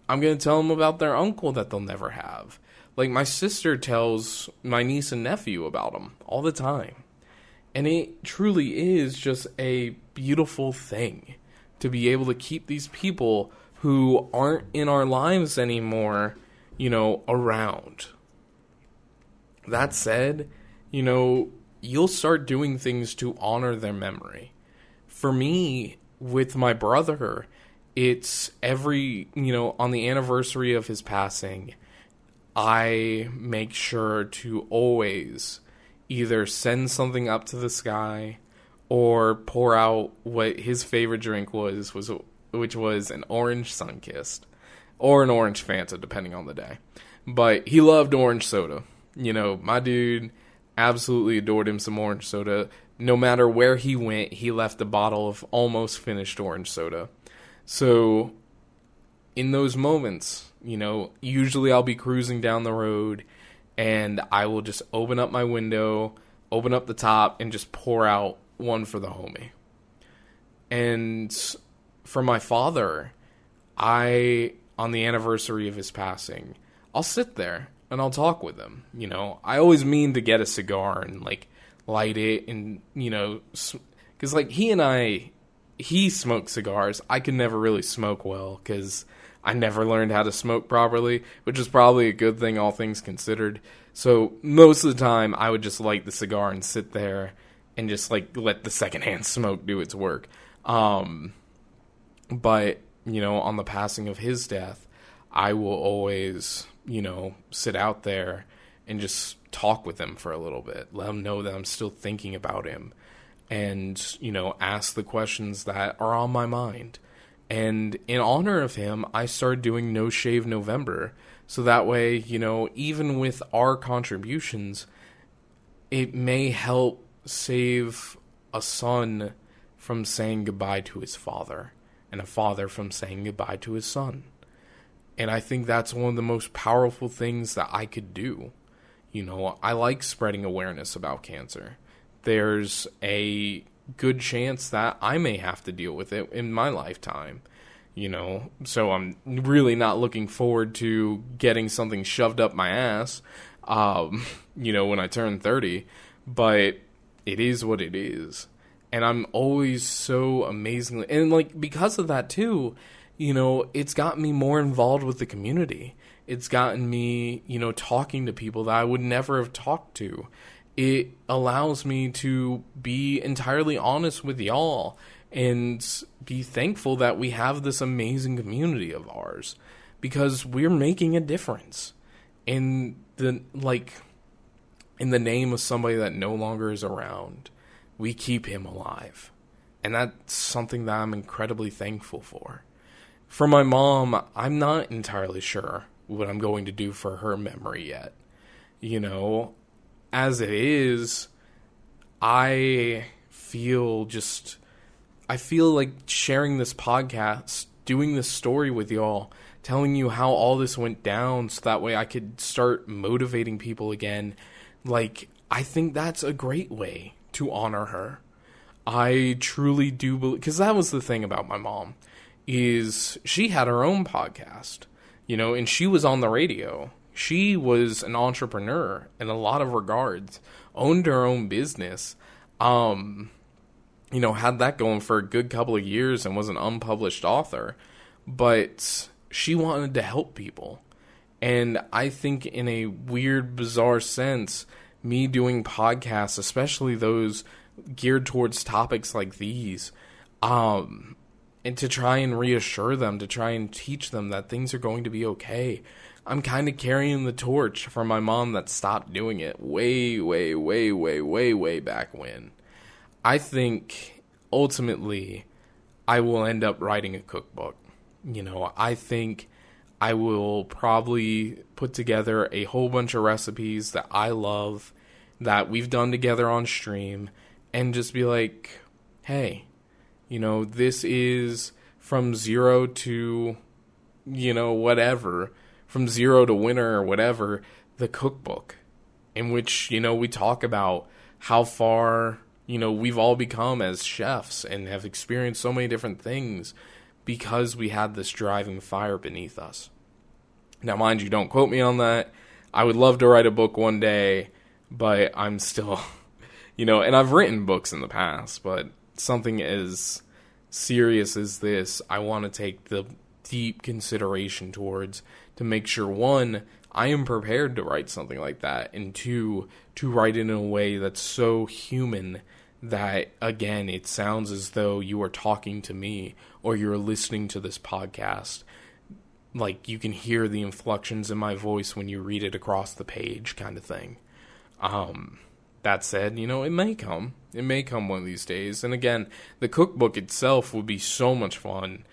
[SPEAKER 1] I'm going to tell them about their uncle that they'll never have. Like my sister tells my niece and nephew about him all the time. And it truly is just a beautiful thing to be able to keep these people who aren't in our lives anymore, you know, around. That said, you know, you'll start doing things to honor their memory. For me, with my brother, it's every you know on the anniversary of his passing i make sure to always either send something up to the sky or pour out what his favorite drink was was which was an orange sunkist or an orange fanta depending on the day. But he loved orange soda. You know my dude absolutely adored him some orange soda. No matter where he went he left a bottle of almost finished orange soda. So, in those moments, you know, usually I'll be cruising down the road and I will just open up my window, open up the top, and just pour out one for the homie. And for my father, I, on the anniversary of his passing, I'll sit there and I'll talk with him. You know, I always mean to get a cigar and like light it and, you know, because like he and I, he smokes cigars. I could never really smoke well because I never learned how to smoke properly, which is probably a good thing, all things considered. So most of the time, I would just light the cigar and sit there and just like let the secondhand [laughs] smoke do its work. Um, but you know, on the passing of his death, I will always, you know, sit out there and just talk with him for a little bit, let him know that I'm still thinking about him and you know ask the questions that are on my mind. And in honor of him i started doing no shave november so that way you know even with our contributions it may help save a son from saying goodbye to his father and a father from saying goodbye to his son and i think that's one of the most powerful things that i could do you know i like spreading awareness about cancer there's a good chance that I may have to deal with it in my lifetime. You know, so I'm really not looking forward to getting something shoved up my ass, um, [laughs] you know, when I turn 30. But it is what it is. And I'm always so amazingly, and like because of that too, you know, it's got me more involved with the community. It's gotten me, you know, talking to people that I would never have talked to. It allows me to be entirely honest with y'all and be thankful that we have this amazing community of ours because we're making a difference. In the like in the name of somebody that no longer is around we keep him alive. And that's something that I'm incredibly thankful for. For my mom I'm not entirely sure what I'm going to do for her memory yet. You know as it is, I feel just I feel like sharing this podcast, doing this story with y'all telling you how all this went down so that way I could start motivating people again. Like, I think that's a great way to honor her. I truly do believe because that was the thing about my mom is she had her own podcast, you know, and she was on the radio. She was an entrepreneur in a lot of regards, owned her own business. Um, you know, had that going for a good couple of years and was an unpublished author, but she wanted to help people. And I think, in a weird, bizarre sense, me doing podcasts, especially those geared towards topics like these, um, and to try and reassure them, to try and teach them that things are going to be okay. I'm kind of carrying the torch for my mom that stopped doing it way, way, way, way, way, way back when. I think ultimately I will end up writing a cookbook. You know, I think I will probably put together a whole bunch of recipes that I love that we've done together on stream and just be like, hey, you know, this is from zero to, you know, whatever, from zero to winner or whatever, the cookbook, in which, you know, we talk about how far, you know, we've all become as chefs and have experienced so many different things because we had this driving fire beneath us. Now, mind you, don't quote me on that. I would love to write a book one day, but I'm still [laughs] you know, and I've written books in the past, but something as serious as this, I want to take the deep consideration towards to make sure one, I am prepared to write something like that, and two, to write it in a way that's so human that again it sounds as though you are talking to me or you're listening to this podcast like you can hear the inflections in my voice when you read it across the page kind of thing um that said, you know, it may come. It may come one of these days. And again, the cookbook itself would be so much fun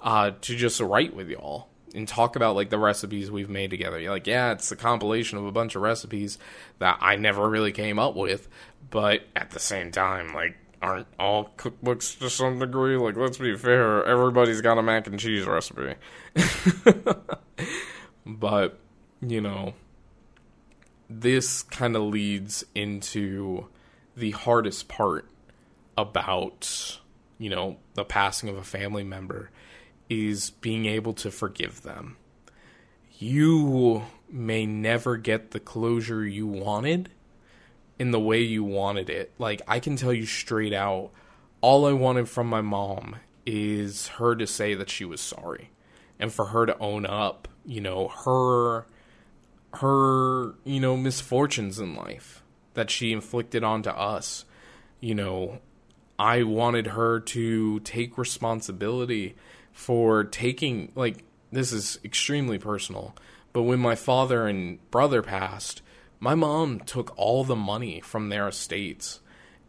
[SPEAKER 1] uh, to just write with y'all and talk about like the recipes we've made together. You're like, yeah, it's a compilation of a bunch of recipes that I never really came up with, but at the same time, like, aren't all cookbooks to some degree? Like, let's be fair, everybody's got a mac and cheese recipe. [laughs] but, you know, this kind of leads into the hardest part about you know the passing of a family member is being able to forgive them you may never get the closure you wanted in the way you wanted it like i can tell you straight out all i wanted from my mom is her to say that she was sorry and for her to own up you know her her, you know, misfortunes in life that she inflicted onto us. You know, I wanted her to take responsibility for taking, like, this is extremely personal, but when my father and brother passed, my mom took all the money from their estates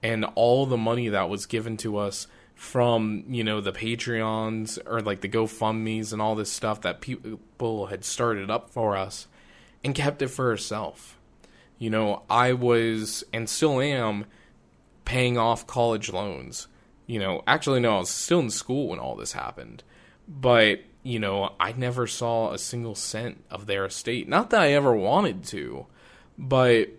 [SPEAKER 1] and all the money that was given to us from you know the patreons or like the gofundme's and all this stuff that people had started up for us and kept it for herself. You know, I was and still am paying off college loans. You know, actually, no, I was still in school when all this happened. But, you know, I never saw a single cent of their estate. Not that I ever wanted to, but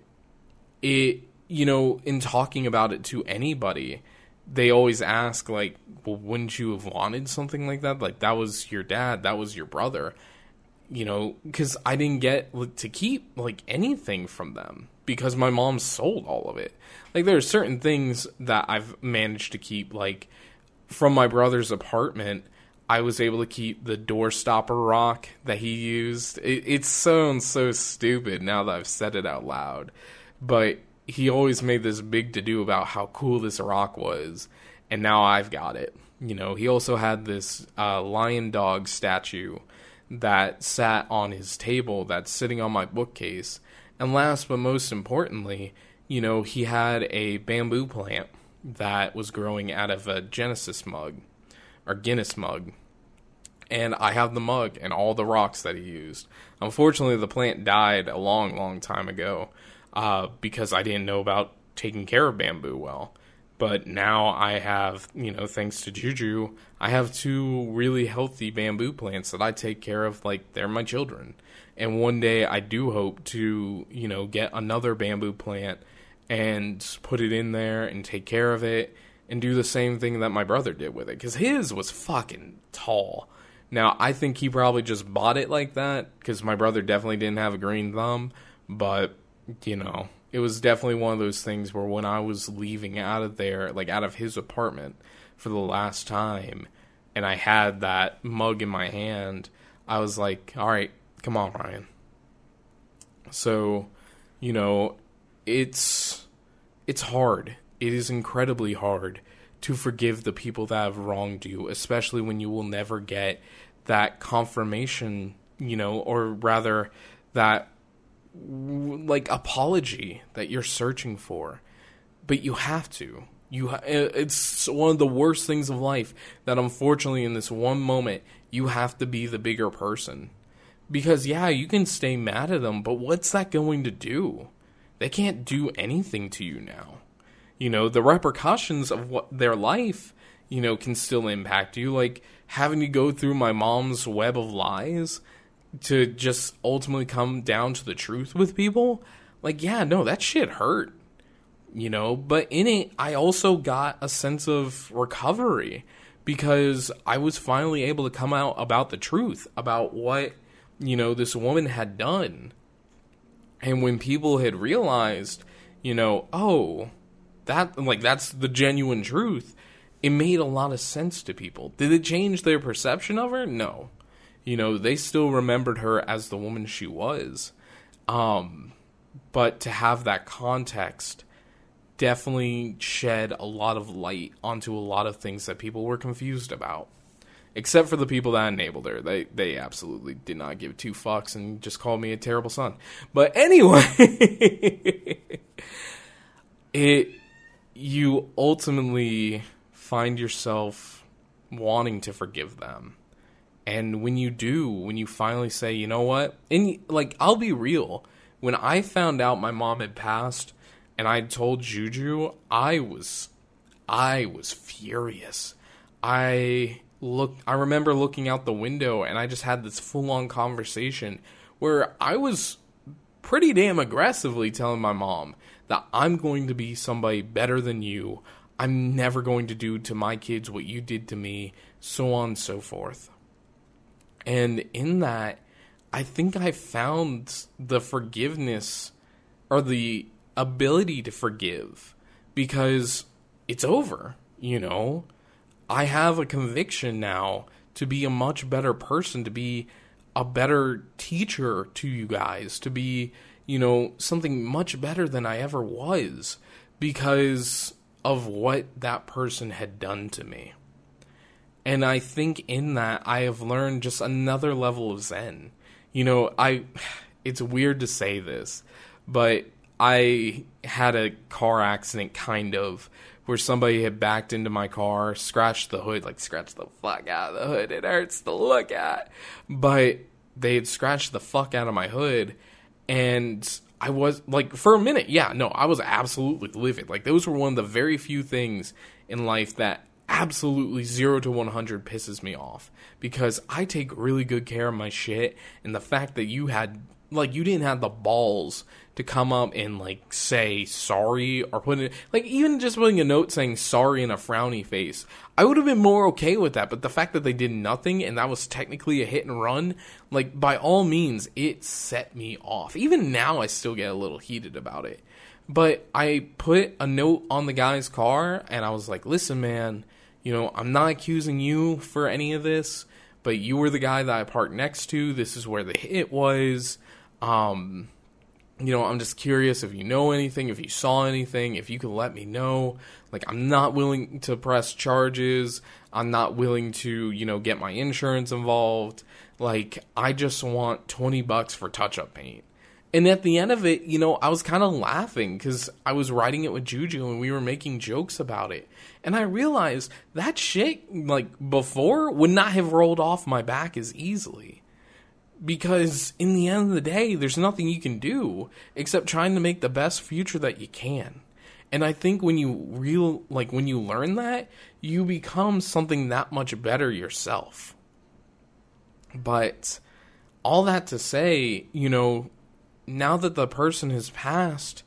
[SPEAKER 1] it, you know, in talking about it to anybody, they always ask, like, well, wouldn't you have wanted something like that? Like, that was your dad, that was your brother you know, because I didn't get to keep like anything from them because my mom sold all of it. Like there are certain things that I've managed to keep, like from my brother's apartment. I was able to keep the door stopper rock that he used. It, it sounds so stupid now that I've said it out loud, but he always made this big to do about how cool this rock was, and now I've got it. You know, he also had this uh, lion dog statue that sat on his table that's sitting on my bookcase. And last but most importantly, you know, he had a bamboo plant that was growing out of a Genesis mug or Guinness mug. And I have the mug and all the rocks that he used. Unfortunately, the plant died a long, long time ago uh, because I didn't know about taking care of bamboo well. But now I have, you know, thanks to Juju, I have two really healthy bamboo plants that I take care of like they're my children. And one day I do hope to, you know, get another bamboo plant and put it in there and take care of it and do the same thing that my brother did with it cuz his was fucking tall. Now, I think he probably just bought it like that cuz my brother definitely didn't have a green thumb, but you know, it was definitely one of those things where when I was leaving out of there, like out of his apartment for the last time, and I had that mug in my hand, I was like, all right, come on, Ryan. So, you know, it's it's hard. It is incredibly hard to forgive the people that have wronged you, especially when you will never get that confirmation, you know, or rather that like apology that you're searching for, but you have to. You ha- it's one of the worst things of life that unfortunately in this one moment you have to be the bigger person. Because yeah, you can stay mad at them, but what's that going to do? They can't do anything to you now. You know, the repercussions of what their life, you know, can still impact you like having to go through my mom's web of lies to just ultimately come down to the truth with people, like, yeah, no, that shit hurt, you know. But in it, I also got a sense of recovery because I was finally able to come out about the truth about what, you know, this woman had done. And when people had realized, you know, oh, that, like, that's the genuine truth, it made a lot of sense to people. Did it change their perception of her? No you know, they still remembered her as the woman she was. Um, but to have that context definitely shed a lot of light onto a lot of things that people were confused about. Except for the people that enabled her. They they absolutely did not give two fucks and just called me a terrible son. But anyway, [laughs] it you ultimately find yourself wanting to forgive them and when you do, when you finally say, you know what, and like, I'll be real. When I found out my mom had passed and I told Juju, I was, I was furious. I look, I remember looking out the window and I just had this full on conversation where I was pretty damn aggressively telling my mom that I'm going to be somebody better than you. I'm never going to do to my kids what you did to me, so on and so forth. And in that, I think I found the forgiveness or the ability to forgive because it's over, you know? I have a conviction now to be a much better person, to be a better teacher to you guys, to be, you know, something much better than I ever was because of what that person had done to me. And I think in that I have learned just another level of zen. You know, I [sighs] it's weird to say this, but I had a car accident kind of where somebody had backed into my car, scratched the hood, like scratched the fuck out of the hood. It hurts to look at. But they had scratched the fuck out of my hood and I was like for a minute, yeah, no, I was absolutely livid. Like those were one of the very few things in life that absolutely 0 to 100 pisses me off because I take really good care of my shit and the fact that you had like you didn't have the balls to come up and like say sorry or put it like even just putting a note saying sorry in a frowny face i would have been more okay with that but the fact that they did nothing and that was technically a hit and run like by all means it set me off even now i still get a little heated about it but i put a note on the guy's car and i was like listen man you know, I'm not accusing you for any of this, but you were the guy that I parked next to. This is where the hit was. Um, you know, I'm just curious if you know anything, if you saw anything, if you could let me know. Like, I'm not willing to press charges. I'm not willing to, you know, get my insurance involved. Like, I just want 20 bucks for touch up paint. And at the end of it, you know, I was kind of laughing because I was writing it with Juju and we were making jokes about it. And I realized that shit, like before, would not have rolled off my back as easily. Because in the end of the day, there's nothing you can do except trying to make the best future that you can. And I think when you real like when you learn that, you become something that much better yourself. But all that to say, you know, now that the person has passed,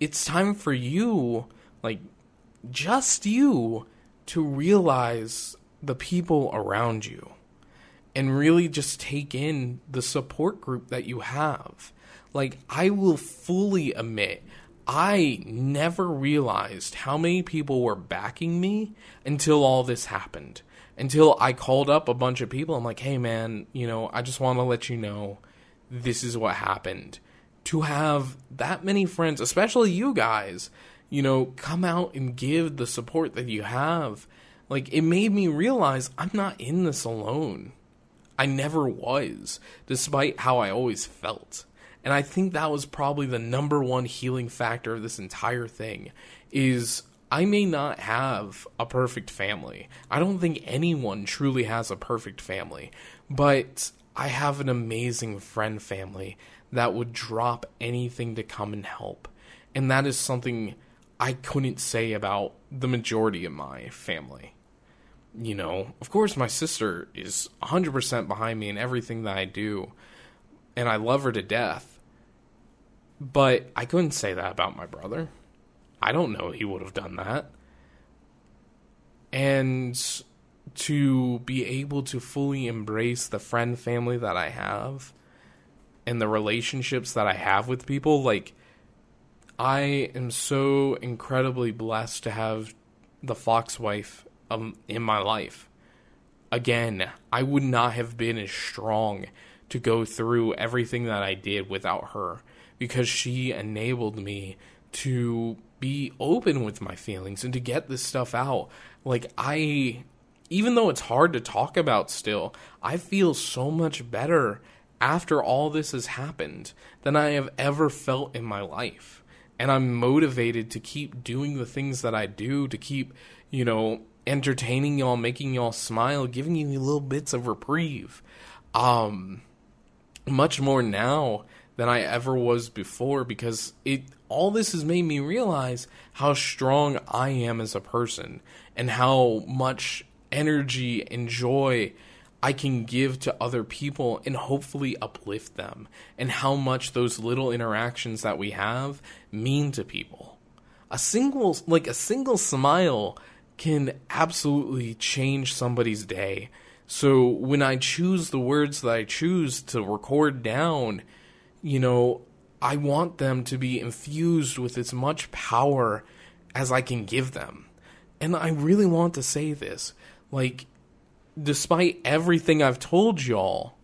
[SPEAKER 1] it's time for you, like just you, to realize the people around you and really just take in the support group that you have. Like, I will fully admit, I never realized how many people were backing me until all this happened. Until I called up a bunch of people. I'm like, hey, man, you know, I just want to let you know this is what happened. To have that many friends, especially you guys, you know, come out and give the support that you have, like, it made me realize I'm not in this alone. I never was, despite how I always felt. And I think that was probably the number one healing factor of this entire thing is I may not have a perfect family. I don't think anyone truly has a perfect family, but I have an amazing friend family that would drop anything to come and help. And that is something I couldn't say about the majority of my family you know, of course, my sister is 100% behind me in everything that I do, and I love her to death. But I couldn't say that about my brother. I don't know he would have done that. And to be able to fully embrace the friend family that I have and the relationships that I have with people, like, I am so incredibly blessed to have the Fox wife um, in my life. Again, I would not have been as strong to go through everything that I did without her because she enabled me to be open with my feelings and to get this stuff out. Like, I, even though it's hard to talk about still, I feel so much better after all this has happened than I have ever felt in my life. And I'm motivated to keep doing the things that I do, to keep, you know, entertaining y'all, making y'all smile, giving you little bits of reprieve. Um, much more now than I ever was before because it all this has made me realize how strong I am as a person and how much energy and joy I can give to other people and hopefully uplift them and how much those little interactions that we have mean to people. A single like a single smile can absolutely change somebody's day. So when I choose the words that I choose to record down, you know, I want them to be infused with as much power as I can give them. And I really want to say this. Like, despite everything I've told y'all,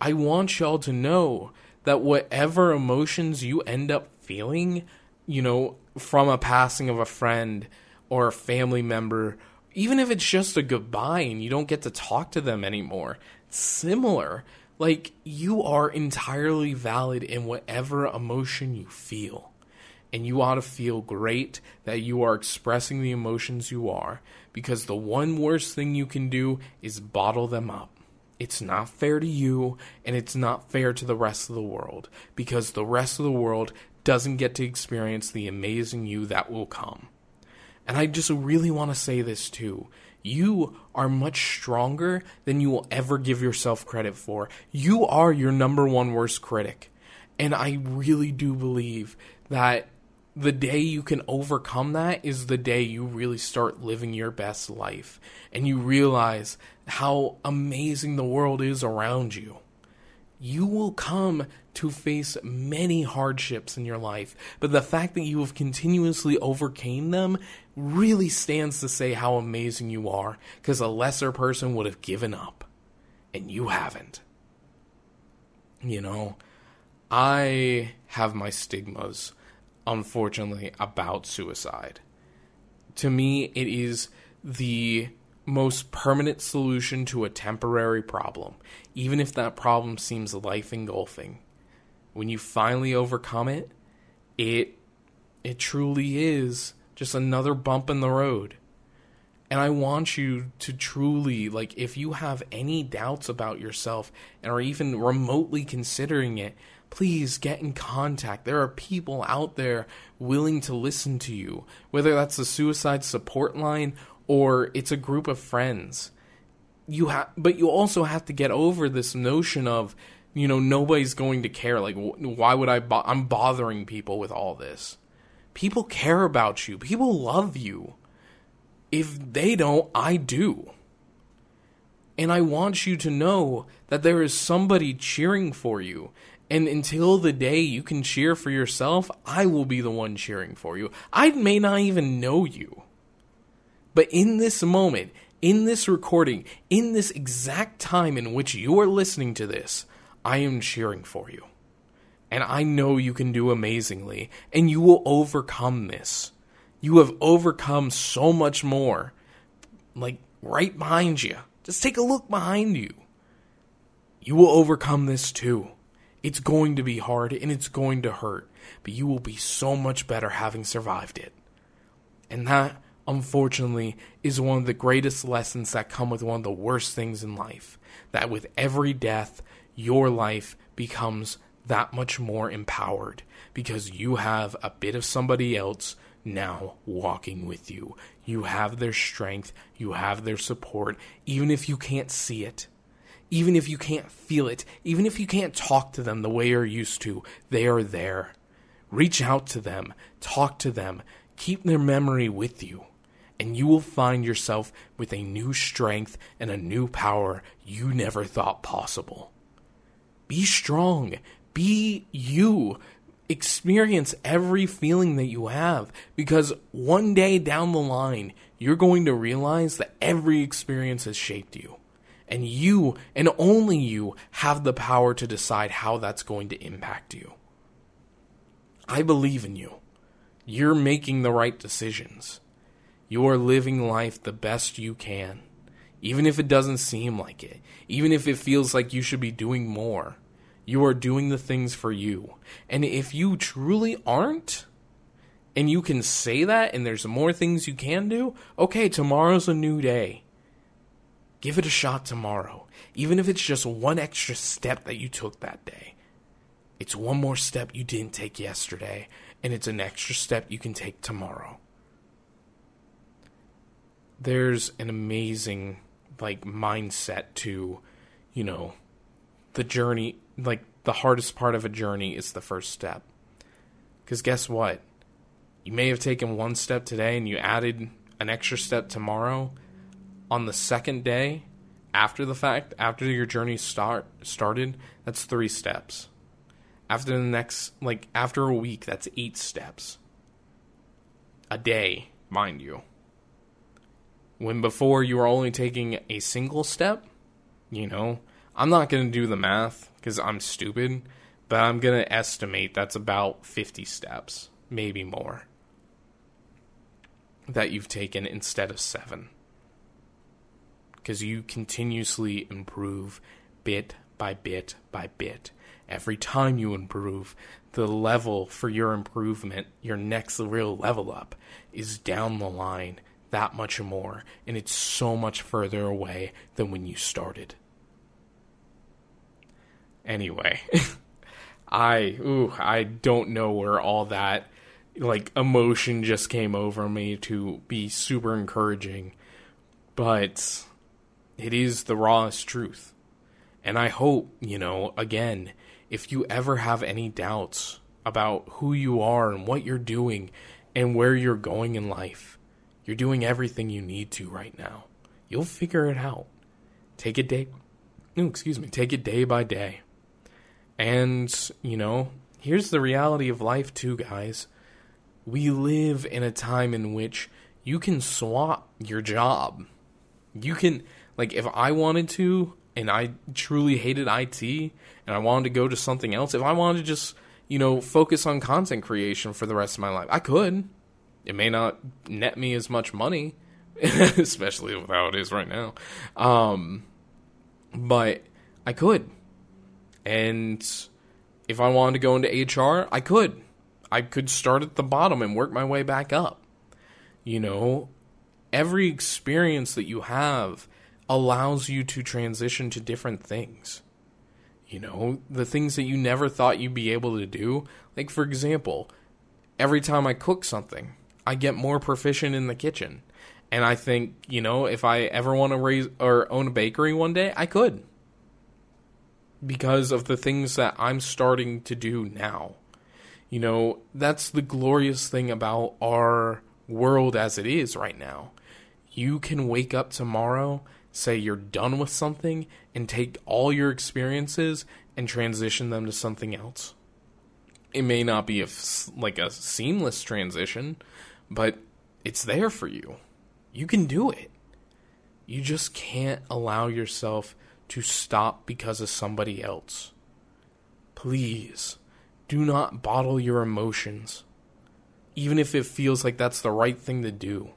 [SPEAKER 1] I want y'all to know that whatever emotions you end up feeling, you know, from a passing of a friend, or a family member, even if it's just a goodbye and you don't get to talk to them anymore, similar. Like, you are entirely valid in whatever emotion you feel. And you ought to feel great that you are expressing the emotions you are, because the one worst thing you can do is bottle them up. It's not fair to you, and it's not fair to the rest of the world, because the rest of the world doesn't get to experience the amazing you that will come. And I just really want to say this too. You are much stronger than you will ever give yourself credit for. You are your number one worst critic. And I really do believe that the day you can overcome that is the day you really start living your best life and you realize how amazing the world is around you you will come to face many hardships in your life, but the fact that you have continuously overcame them really stands to say how amazing you are, because a lesser person would have given up, and you haven't. You know, I have my stigmas, unfortunately, about suicide. To me, it is the most permanent solution to a temporary problem, even if that problem seems life engulfing. When you finally overcome it, it it truly is just another bump in the road. And I want you to truly like if you have any doubts about yourself and are even remotely considering it, please get in contact. There are people out there willing to listen to you, whether that's the suicide support line or it's a group of friends. You have, but you also have to get over this notion of, you know, nobody's going to care. Like, why would I? Bo- I'm bothering people with all this. People care about you. People love you. If they don't, I do. And I want you to know that there is somebody cheering for you. And until the day you can cheer for yourself, I will be the one cheering for you. I may not even know you. But in this moment, in this recording, in this exact time in which you are listening to this, I am cheering for you. And I know you can do amazingly, and you will overcome this. You have overcome so much more. Like right behind you. Just take a look behind you. You will overcome this too. It's going to be hard and it's going to hurt, but you will be so much better having survived it. And that, unfortunately, is one of the greatest lessons that come with one of the worst things in life. That with every death, your life becomes that much more empowered because you have a bit of somebody else now walking with you. You have their strength, you have their support, even if you can't see it, even if you can't feel it, even if you can't talk to them the way you're used to, they are there. Reach out to them, talk to them, keep their memory with you, and you will find yourself with a new strength and a new power you never thought possible. Be strong, be you experience every feeling that you have because one day down the line, you're going to realize that every experience has shaped you. And you, and only you, have the power to decide how that's going to impact you. I believe in you. You're making the right decisions. You're living life the best you can, even if it doesn't seem like it, even if it feels like you should be doing more. You are doing the things for you. And if you truly aren't, and you can say that, and there's more things you can do, okay, tomorrow's a new day. Give it a shot tomorrow. Even if it's just one extra step that you took that day. It's one more step you didn't take yesterday, and it's an extra step you can take tomorrow. There's an amazing, like, mindset to, you know, the journey like the hardest part of a journey is the first step. Because guess what? You may have taken one step today and you added an extra step tomorrow. On the second day, after the fact, after your journey start started, that's three steps. After the next, like after a week, that's eight steps. A day, mind you. When before you were only taking a single step, you know, I'm not going to do the math because I'm stupid, but I'm going to estimate that's about 50 steps, maybe more, that you've taken instead of seven. Because you continuously improve bit by bit by bit. Every time you improve, the level for your improvement, your next real level up, is down the line that much more, and it's so much further away than when you started. Anyway, I ooh, I don't know where all that like emotion just came over me to be super encouraging, but it is the rawest truth. And I hope, you know, again, if you ever have any doubts about who you are and what you're doing and where you're going in life, you're doing everything you need to right now. You'll figure it out. Take it day, oh, excuse me, take it day by day. And, you know, here's the reality of life, too, guys. We live in a time in which you can swap your job. You can, like, if I wanted to, and I truly hated IT, and I wanted to go to something else, if I wanted to just, you know, focus on content creation for the rest of my life, I could. It may not net me as much money, [laughs] especially with how it is right now. Um, but I could. And if I wanted to go into HR, I could. I could start at the bottom and work my way back up. You know, every experience that you have allows you to transition to different things. You know, the things that you never thought you'd be able to do. Like, for example, every time I cook something, I get more proficient in the kitchen. And I think, you know, if I ever want to raise or own a bakery one day, I could. Because of the things that I'm starting to do now. You know, that's the glorious thing about our world as it is right now. You can wake up tomorrow, say you're done with something, and take all your experiences and transition them to something else. It may not be a, like a seamless transition, but it's there for you. You can do it. You just can't allow yourself to stop because of somebody else. Please, do not bottle your emotions. Even if it feels like that's the right thing to do.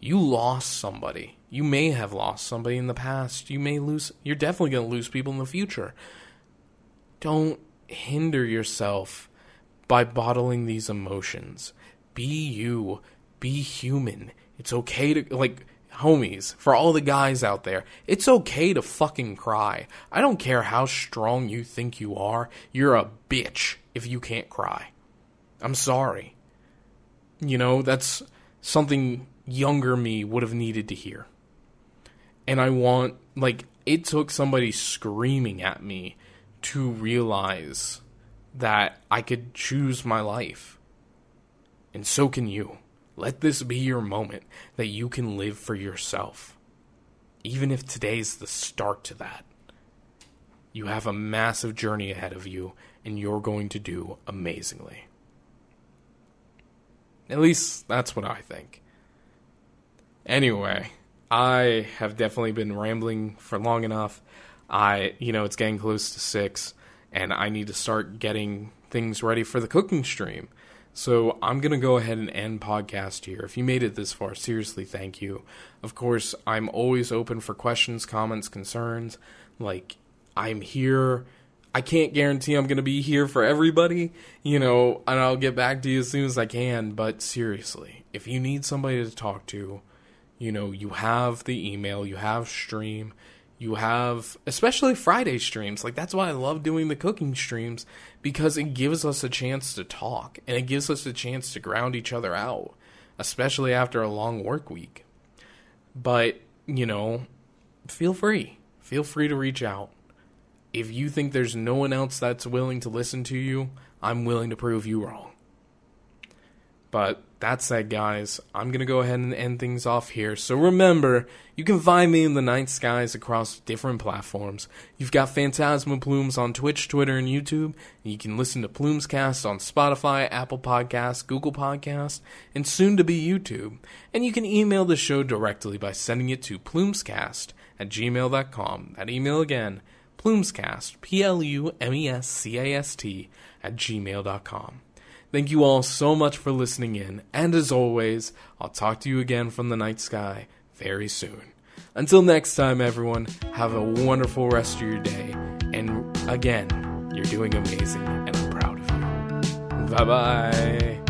[SPEAKER 1] You lost somebody. You may have lost somebody in the past. You may lose, you're definitely going to lose people in the future. Don't hinder yourself by bottling these emotions. Be you. Be human. It's okay to, like, homies, for all the guys out there, it's okay to fucking cry. I don't care how strong you think you are. You're a bitch if you can't cry. I'm sorry. You know, that's something younger me would have needed to hear. And I want, like, it took somebody screaming at me to realize that I could choose my life. And so can you. Let this be your moment that you can live for yourself. Even if today's the start to that. You have a massive journey ahead of you, and you're going to do amazingly. At least that's what I think. Anyway, I have definitely been rambling for long enough. I, you know, it's getting close to six, and I need to start getting things ready for the cooking stream. So I'm going to go ahead and end podcast here. If you made it this far, seriously, thank you. Of course, I'm always open for questions, comments, concerns. Like, I'm here. I can't guarantee I'm going to be here for everybody, you know, and I'll get back to you as soon as I can. But seriously, if you need somebody to talk to, you know, you have the email, you have Stream, you have especially Friday streams. Like that's why I love doing the cooking streams because it gives us a chance to talk and it gives us a chance to ground each other out, especially after a long work week. But, you know, feel free. Feel free to reach out. If you think there's no one else that's willing to listen to you, I'm willing to prove you wrong. But that said, guys, I'm going to go ahead and end things off here. So remember, you can find me in the night skies across different platforms. You've got Phantasma Plumes on Twitch, Twitter, and YouTube. And you can listen to Plumescast on Spotify, Apple Podcasts, Google Podcasts, and soon to be YouTube. And you can email the show directly by sending it to plumescast at gmail.com. That email again, plumescast, P L U M E S C A S T, at gmail.com. Thank you all so much for listening in, and as always, I'll talk to you again from the night sky very soon. Until next time, everyone, have a wonderful rest of your day, and again, you're doing amazing, and I'm proud of you. Bye bye.